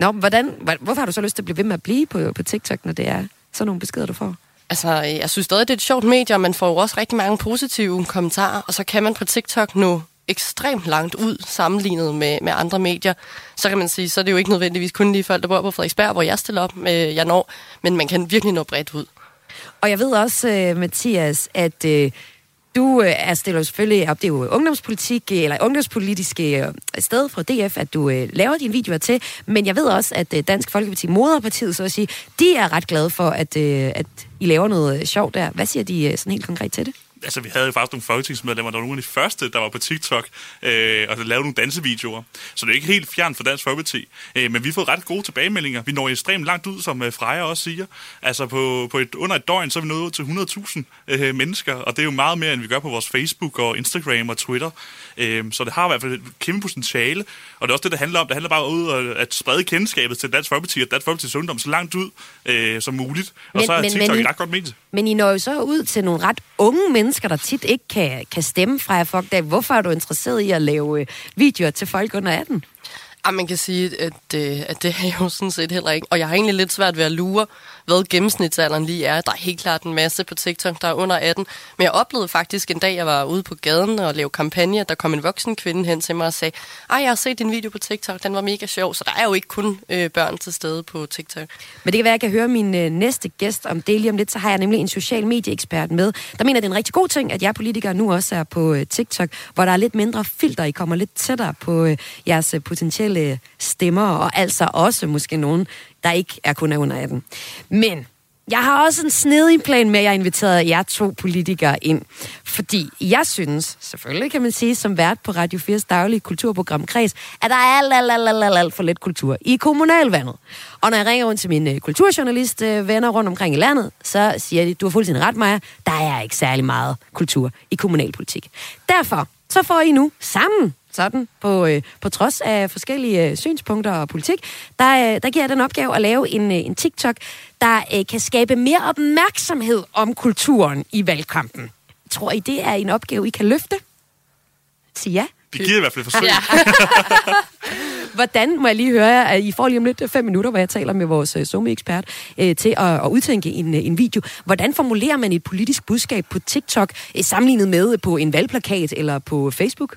Nå, hvordan, hvor- hvorfor har du så lyst til at blive ved med at blive på, på TikTok, når det er sådan nogle beskeder, du får? Altså, jeg synes stadig, det er et sjovt medie, og man får jo også rigtig mange positive kommentarer, og så kan man på TikTok nå ekstremt langt ud sammenlignet med, med andre medier. Så kan man sige, så er det jo ikke nødvendigvis kun lige folk, der bor på Frederiksberg, hvor jeg stiller op med jeg når, men man kan virkelig nå bredt ud. Og jeg ved også, øh, Mathias, at øh, du øh, er stiller selvfølgelig op, det er jo ungdomspolitik, øh, eller ungdomspolitiske sted fra DF, at du øh, laver dine videoer til, men jeg ved også, at øh, Dansk Folkeparti, moderpartiet, så at sige, de er ret glade for, at, øh, at I laver noget sjovt der. Hvad siger de sådan helt konkret til det? Altså, vi havde jo faktisk nogle folketingsmedlemmer, der var nogle af de første, der var på TikTok, øh, og der lavede nogle dansevideoer. Så det er ikke helt fjern for Dansk Folkeparti. Øh, men vi har fået ret gode tilbagemeldinger. Vi når ekstremt langt ud, som øh, Freja også siger. Altså på, på et, under et døgn, så er vi nået ud til 100.000 øh, mennesker, og det er jo meget mere, end vi gør på vores Facebook og Instagram og Twitter. Øh, så det har i hvert fald et kæmpe potentiale, og det er også det, det handler om. Det handler bare ud at, sprede kendskabet til Dansk Folkeparti og Dansk Folkepartis ungdom så langt ud øh, som muligt. Og Men- så er men- TikTok men et ret godt medie. Men I når jo så ud til nogle ret unge mennesker, der tit ikke kan, kan stemme fra jer folk. Hvorfor er du interesseret i at lave øh, videoer til folk under 18? Ja, ah, man kan sige, at, øh, at det er jeg jo sådan set heller ikke. Og jeg har egentlig lidt svært ved at lure, hvad gennemsnitsalderen lige er. Der er helt klart en masse på TikTok, der er under 18. Men jeg oplevede faktisk en dag, jeg var ude på gaden og lavede kampagne, der kom en voksen kvinde hen til mig og sagde, ej, jeg har set din video på TikTok, den var mega sjov. Så der er jo ikke kun øh, børn til stede på TikTok. Men det kan være, at jeg kan høre min øh, næste gæst om det lige om lidt. Så har jeg nemlig en social medieekspert med, der mener, det er en rigtig god ting, at jeg politikere nu også er på øh, TikTok, hvor der er lidt mindre filter. I kommer lidt tættere på øh, jeres øh, potentielle øh, stemmer, og altså også måske nogen, der ikke er kun er under 18. Men jeg har også en snedig plan med, at jeg inviterede jer to politikere ind. Fordi jeg synes, selvfølgelig kan man sige, som vært på Radio 4's daglige kulturprogram Kreds, at der er alt, alt, alt, alt, alt, alt for lidt kultur i kommunalvandet. Og når jeg ringer rundt til mine øh, kulturjournalistvenner kulturjournalist-venner øh, rundt omkring i landet, så siger de, du har fuldstændig ret, Maja, der er ikke særlig meget kultur i kommunalpolitik. Derfor så får I nu sammen sådan på, øh, på trods af forskellige øh, synspunkter og politik, der, øh, der giver jeg den opgave at lave en, øh, en TikTok, der øh, kan skabe mere opmærksomhed om kulturen i valgkampen. Tror I, det er en opgave, I kan løfte? Sig ja. Vi giver i hvert fald et forsøg. Hvordan, må jeg lige høre at I får lige om lidt fem minutter, hvor jeg taler med vores Zoom-ekspert, øh, til at, at udtænke en, en video. Hvordan formulerer man et politisk budskab på TikTok, sammenlignet med på en valgplakat eller på Facebook?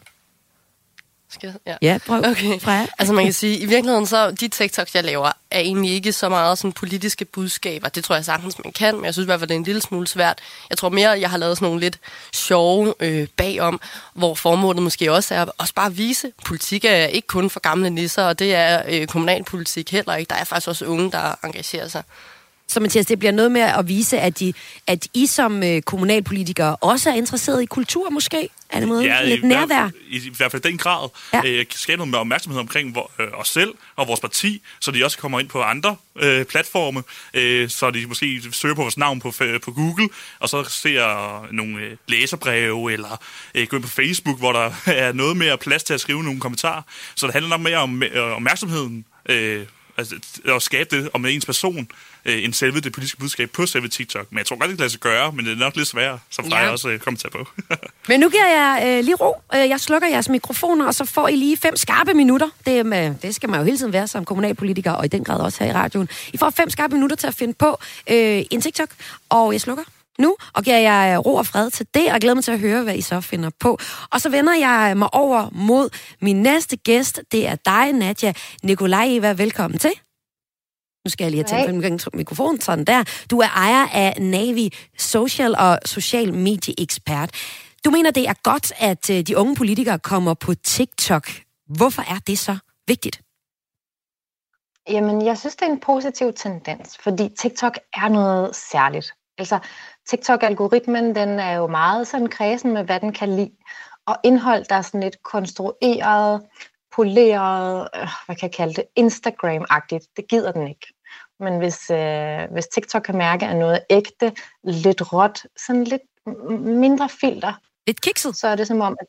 Skal jeg? Ja, prøv. Okay. Freja. Altså man kan sige, i virkeligheden så, de TikToks, jeg laver, er egentlig ikke så meget sådan politiske budskaber. Det tror jeg sagtens, man kan, men jeg synes i hvert fald, det er en lille smule svært. Jeg tror mere, jeg har lavet sådan nogle lidt sjove øh, bagom, hvor formålet måske også er også bare at vise, politik er ikke kun for gamle nisser, og det er øh, kommunalpolitik heller ikke. Der er faktisk også unge, der engagerer sig. Så Mathias, det bliver noget med at vise, at, de, at I som øh, kommunalpolitikere også er interesseret i kultur måske? Er det måde? Ja, Lidt i, nærvær? hvert- I, I hvert fald den grad. Ja. Øh, skabe noget mere opmærksomhed omkring hvor, øh, os selv og vores parti, så de også kommer ind på andre øh, platforme, øh, så de måske søger på vores navn på, fa- på Google, og så ser nogle øh, læserbreve, eller øh, går ind på Facebook, hvor der er noget mere plads til at skrive nogle kommentarer. Så det handler nok mere om øh, opmærksomheden, øh, altså at skabe det om ens person, øh, end selve det politiske budskab på selve TikTok. Men jeg tror godt, det kan lade sig gøre, men det er nok lidt sværere, som Freja Ja. også øh, kommenterer på. Men nu giver jeg øh, lige ro. Øh, jeg slukker jeres mikrofoner, og så får I lige fem skarpe minutter. Det, med, det skal man jo hele tiden være som kommunalpolitiker, og i den grad også her i radioen. I får fem skarpe minutter til at finde på øh, en TikTok, og jeg slukker nu, og giver jeg øh, ro og fred til det, og glæder mig til at høre, hvad I så finder på. Og så vender jeg mig over mod min næste gæst. Det er dig, Nadja Nikolajeva. Velkommen til. Nu skal jeg lige have tændt på min mikrofon, sådan der. Du er ejer af Navi Social og social medieekspert. Du mener, det er godt, at øh, de unge politikere kommer på TikTok. Hvorfor er det så vigtigt? Jamen, jeg synes, det er en positiv tendens, fordi TikTok er noget særligt. Altså, TikTok-algoritmen, den er jo meget sådan kredsen med, hvad den kan lide. Og indhold, der er sådan lidt konstrueret, poleret, øh, hvad kan jeg kalde det, Instagram-agtigt, det gider den ikke. Men hvis, øh, hvis TikTok kan mærke, at noget er ægte, lidt råt, sådan lidt mindre filter. Lidt kikset? Så er det som om, at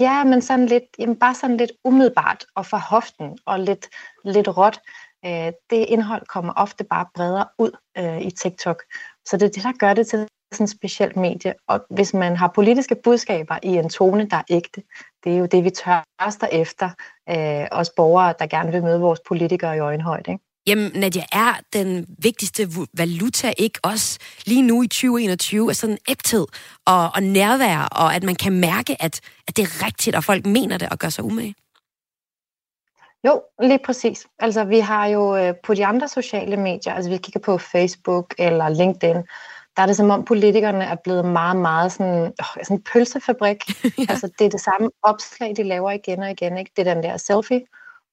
Ja, men sådan lidt, jamen bare sådan lidt umiddelbart og fra hoften og lidt, lidt råt. Øh, det indhold kommer ofte bare bredere ud øh, i TikTok. Så det er det, der gør det til sådan et specielt medie. Og hvis man har politiske budskaber i en tone, der er ægte, det er jo det, vi tørster efter. Øh, os borgere, der gerne vil møde vores politikere i øjenhøjde. Ikke? Jamen, Nadia, er den vigtigste valuta ikke også lige nu i 2021 er sådan ægthed og, og nærvær, og at man kan mærke, at, at det er rigtigt, og folk mener det og gør sig umage? Jo, lige præcis. Altså, vi har jo øh, på de andre sociale medier, altså vi kigger på Facebook eller LinkedIn, der er det som om politikerne er blevet meget, meget sådan, øh, sådan en pølsefabrik. ja. Altså, det er det samme opslag, de laver igen og igen. Ikke? Det er den der selfie.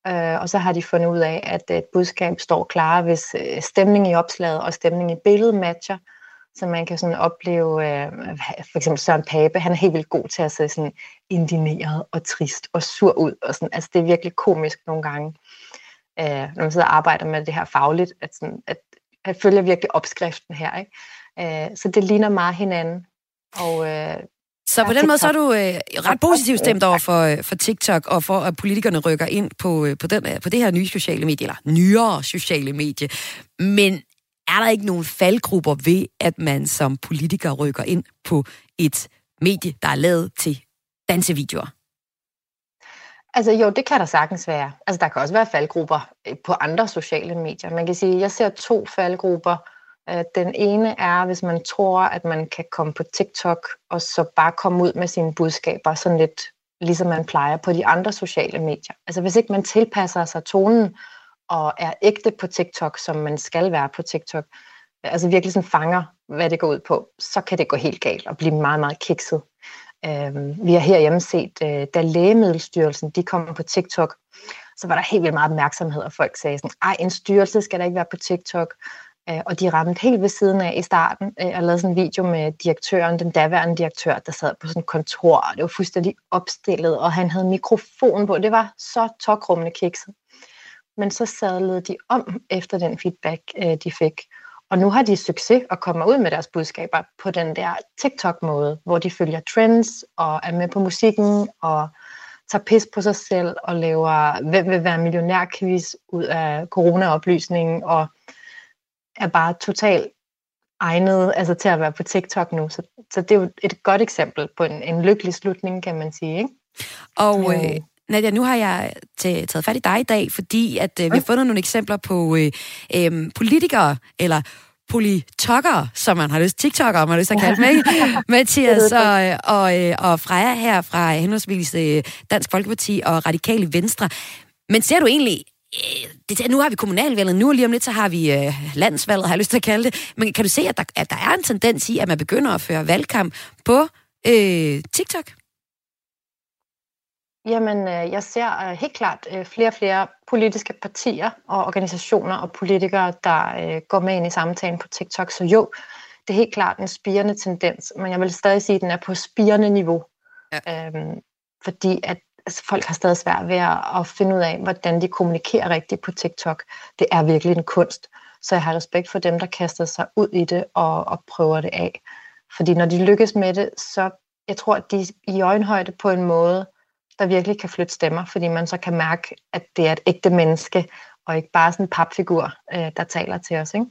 Øh, og så har de fundet ud af, at et budskab står klar, hvis øh, stemning i opslaget og stemning i billedet matcher. Så man kan sådan opleve, øh, for eksempel Søren Pape, han er helt vildt god til at se sådan indineret og trist og sur ud. Og sådan. Altså, det er virkelig komisk nogle gange, øh, når man sidder og arbejder med det her fagligt, at, sådan, at jeg følger virkelig opskriften her. Ikke? Øh, så det ligner meget hinanden. Og, øh, Så på den måde så er du øh, ret positivt stemt over for, øh, for TikTok, og for at politikerne rykker ind på, øh, på, den, på det her nye sociale medie, eller nyere sociale medie. Men er der ikke nogen faldgrupper ved, at man som politiker rykker ind på et medie, der er lavet til dansevideoer? Altså jo, det kan der sagtens være. Altså der kan også være faldgrupper øh, på andre sociale medier. Man kan sige, at jeg ser to faldgrupper. Øh, den ene er, hvis man tror, at man kan komme på TikTok og så bare komme ud med sine budskaber sådan lidt ligesom man plejer på de andre sociale medier. Altså hvis ikke man tilpasser sig tonen og er ægte på TikTok, som man skal være på TikTok, altså virkelig sådan fanger, hvad det går ud på, så kan det gå helt galt og blive meget, meget kikset. Øh, vi har herhjemme set, øh, da Lægemiddelstyrelsen de kom på TikTok, så var der helt vildt meget opmærksomhed, og folk sagde sådan, ej, en styrelse skal der ikke være på TikTok. Øh, og de ramte helt ved siden af i starten, øh, og lavede sådan en video med direktøren, den daværende direktør, der sad på sådan et kontor, og det var fuldstændig opstillet, og han havde mikrofon på. Det var så tokrummende kikset. Men så sadlede de om efter den feedback, øh, de fik. Og nu har de succes og kommer ud med deres budskaber på den der TikTok-måde, hvor de følger trends og er med på musikken og tager pis på sig selv og laver hvem vil være millionærquiz ud af corona-oplysningen og er bare totalt egnet altså, til at være på TikTok nu. Så, så det er jo et godt eksempel på en, en lykkelig slutning, kan man sige. Ikke? Og øh, Nadia, nu har jeg taget fat i dig i dag, fordi at øh, vi har fundet nogle eksempler på øh, øh, politikere, eller politokkere, som man har lyst, TikTokere, man har lyst til at kalde dem, ikke? Mathias og, og, øh, og Freja her fra henholdsvis øh, Dansk Folkeparti og Radikale Venstre. Men ser du egentlig øh, det, nu har vi kommunalvalget, nu lige om lidt, så har vi øh, landsvalget, har jeg lyst til at kalde det. Men kan du se, at der, at der er en tendens i, at man begynder at føre valgkamp på øh, TikTok? Jamen, øh, jeg ser øh, helt klart øh, flere og flere politiske partier og organisationer og politikere, der går med ind i samtalen på TikTok. Så jo, det er helt klart en spirende tendens, men jeg vil stadig sige, at den er på spirende niveau. Ja. Øhm, fordi at altså, folk har stadig svært ved at finde ud af, hvordan de kommunikerer rigtigt på TikTok. Det er virkelig en kunst. Så jeg har respekt for dem, der kaster sig ud i det og, og prøver det af. Fordi når de lykkes med det, så jeg tror, at de er i øjenhøjde på en måde, der virkelig kan flytte stemmer, fordi man så kan mærke, at det er et ægte menneske, og ikke bare sådan en papfigur, øh, der taler til os. Ikke?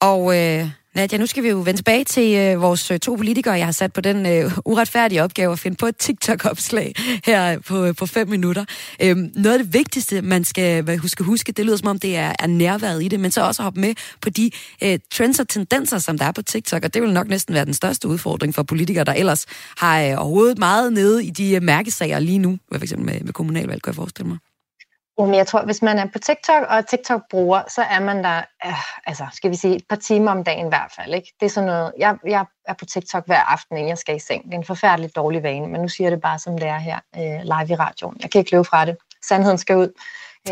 Og øh, Nadia, nu skal vi jo vende tilbage til øh, vores øh, to politikere. Jeg har sat på den øh, uretfærdige opgave at finde på et TikTok-opslag her på, øh, på fem minutter. Øhm, noget af det vigtigste, man skal huske, huske, det lyder som om, det er, er nærværet i det, men så også hoppe med på de øh, trends og tendenser, som der er på TikTok, og det vil nok næsten være den største udfordring for politikere, der ellers har øh, overhovedet meget nede i de øh, mærkesager lige nu, for eksempel med, med kommunalvalg, kan jeg forestille mig. Jamen, jeg tror, hvis man er på TikTok og TikTok-bruger, så er man der, øh, altså, skal vi sige, et par timer om dagen i hvert fald. Ikke? Det er sådan noget, jeg, jeg er på TikTok hver aften, inden jeg skal i seng. Det er en forfærdelig dårlig vane, men nu siger jeg det bare, som det er her øh, live i radioen. Jeg kan ikke løbe fra det. Sandheden skal ud.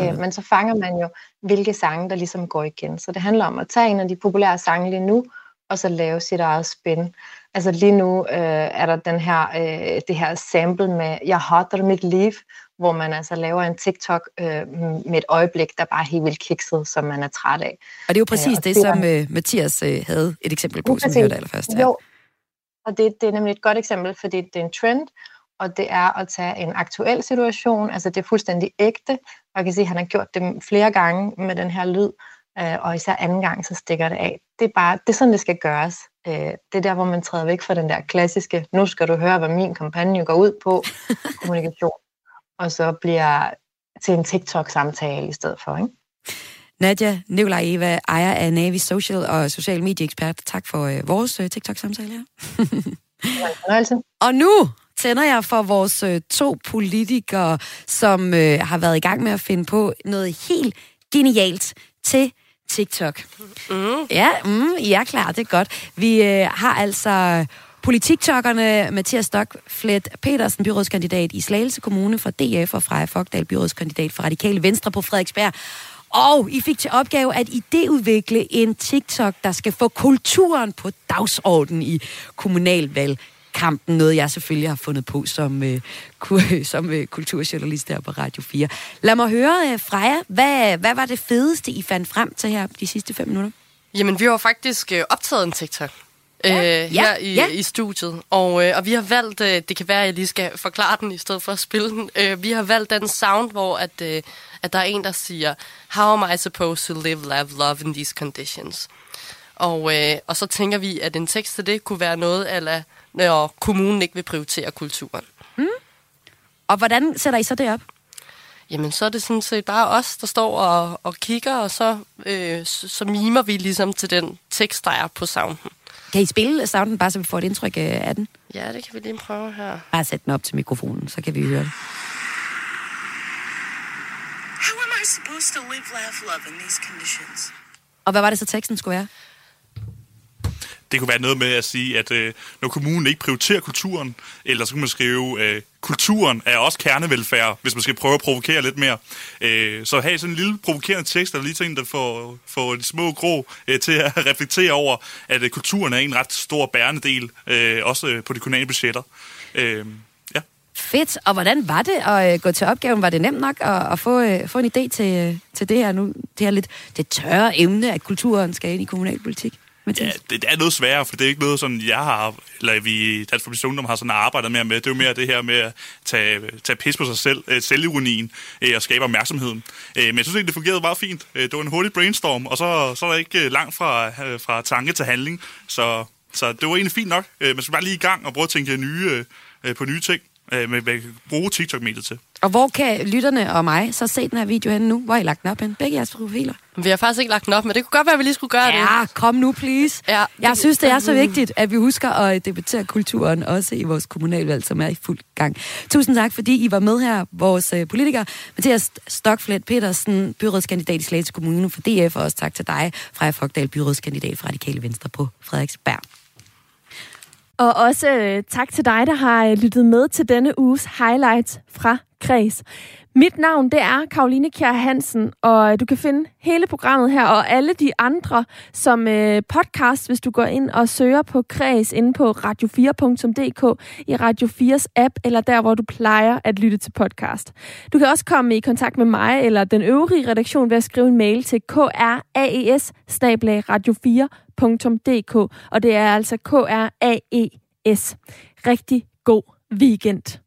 Øh, men så fanger man jo, hvilke sange, der ligesom går igen. Så det handler om at tage en af de populære sange lige nu, og så lave sit eget spin. Altså lige nu øh, er der den her, øh, det her sample med, jeg hater mit liv, hvor man altså laver en TikTok øh, med et øjeblik, der bare er helt vildt kikset, som man er træt af. Og det er jo præcis øh, det, som øh, Mathias øh, havde et eksempel på, som vi hørte allerførst. Ja. Jo, og det, det er nemlig et godt eksempel, fordi det er en trend, og det er at tage en aktuel situation, altså det er fuldstændig ægte, og jeg kan sige, at han har gjort det flere gange med den her lyd, øh, og især anden gang, så stikker det af. Det er bare, det er sådan, det skal gøres. Øh, det er der, hvor man træder væk fra den der klassiske, nu skal du høre, hvad min kampagne går ud på, kommunikation og så bliver til en TikTok-samtale i stedet for. Ikke? Nadia Nikolaj Eva, ejer af Navi Social og social medieekspert. Tak for øh, vores øh, TikTok-samtale her. og nu tænder jeg for vores øh, to politikere, som øh, har været i gang med at finde på noget helt genialt til TikTok. Mm. Ja, mm, I er klar, det er godt. Vi øh, har altså Politiktokkerne Mathias Stockflet Petersen, byrådskandidat i Slagelse Kommune for DF og Freja Fogdal, byrådskandidat for Radikale Venstre på Frederiksberg. Og I fik til opgave at idéudvikle en TikTok, der skal få kulturen på dagsordenen i kommunalvalg kampen, noget jeg selvfølgelig har fundet på som, øh, som øh, kulturjournalist her på Radio 4. Lad mig høre, øh, Freja, hvad, hvad var det fedeste, I fandt frem til her de sidste fem minutter? Jamen, vi har faktisk øh, optaget en TikTok ja. øh, her ja. I, ja. i studiet. Og, øh, og vi har valgt, øh, det kan være, at jeg lige skal forklare den i stedet for at spille den. Øh, vi har valgt den sound, hvor at, øh, at der er en, der siger, How am I supposed to live, love, love in these conditions? Og, øh, og så tænker vi, at en tekst til det kunne være noget, eller når kommunen ikke vil prioritere kulturen. Mm. Og hvordan sætter I så det op? Jamen, så er det sådan set bare os, der står og, og kigger, og så, øh, så, så mimer vi ligesom til den tekst, der er på sounden. Kan I spille sounden, bare så vi får et indtryk øh, af den? Ja, det kan vi lige prøve her. Bare sæt den op til mikrofonen, så kan vi høre det. How am I supposed to live, laugh, love in these conditions? Og hvad var det så teksten skulle være? Det kunne være noget med at sige, at øh, når kommunen ikke prioriterer kulturen, eller så kunne man skrive, øh, kulturen er også kernevelfærd, hvis man skal prøve at provokere lidt mere. Øh, så have sådan en lille provokerende tekst, der lige tænker, der får, får de små grå øh, til at reflektere over, at øh, kulturen er en ret stor bærende del, øh, også øh, på de kommunale budgetter. Øh, ja. Fedt. Og hvordan var det at øh, gå til opgaven? Var det nemt nok at, at få, øh, få en idé til, øh, til det her nu? Det her lidt det tørre emne, at kulturen skal ind i kommunalpolitik? Ja, det, det er noget sværere, for det er ikke noget, sådan jeg har, eller vi i Dansk Folkeparti Ungdom har sådan arbejdet mere med. Det er jo mere det her med at tage, tage pis på sig selv, øh, selvironien øh, og skabe opmærksomheden. Øh, men jeg synes egentlig, det fungerede meget fint. Øh, det var en hurtig brainstorm, og så, så er der ikke øh, langt fra, øh, fra tanke til handling. Så, så det var egentlig fint nok. Øh, man skal bare lige i gang og prøve at tænke nye, øh, øh på nye ting, øh, vi kan bruge TikTok-mediet til. Og hvor kan lytterne og mig så se den her video henne nu? Hvor har I lagt den op henne? Begge jeres profiler. Vi har faktisk ikke lagt den op, men det kunne godt være, at vi lige skulle gøre det. Ja, kom nu, please. Ja, Jeg synes, det er så vigtigt, at vi husker at debattere kulturen, også i vores kommunalvalg, som er i fuld gang. Tusind tak, fordi I var med her, vores øh, politikere. Mathias Stokflet Petersen, byrådskandidat i Slagelse Kommune for DF, og også tak til dig, Freja Fogdal, byrådskandidat fra Radikale Venstre på Frederiksberg. Og også øh, tak til dig, der har øh, lyttet med til denne uges highlights fra Kreds. Mit navn det er Karoline Kjær Hansen, og øh, du kan finde hele programmet her og alle de andre som øh, podcast, hvis du går ind og søger på Kreds inde på radio4.dk i Radio 4's app, eller der, hvor du plejer at lytte til podcast. Du kan også komme i kontakt med mig eller den øvrige redaktion ved at skrive en mail til kraes radio 4dk og det er altså K-R-A-E-S. Rigtig god weekend.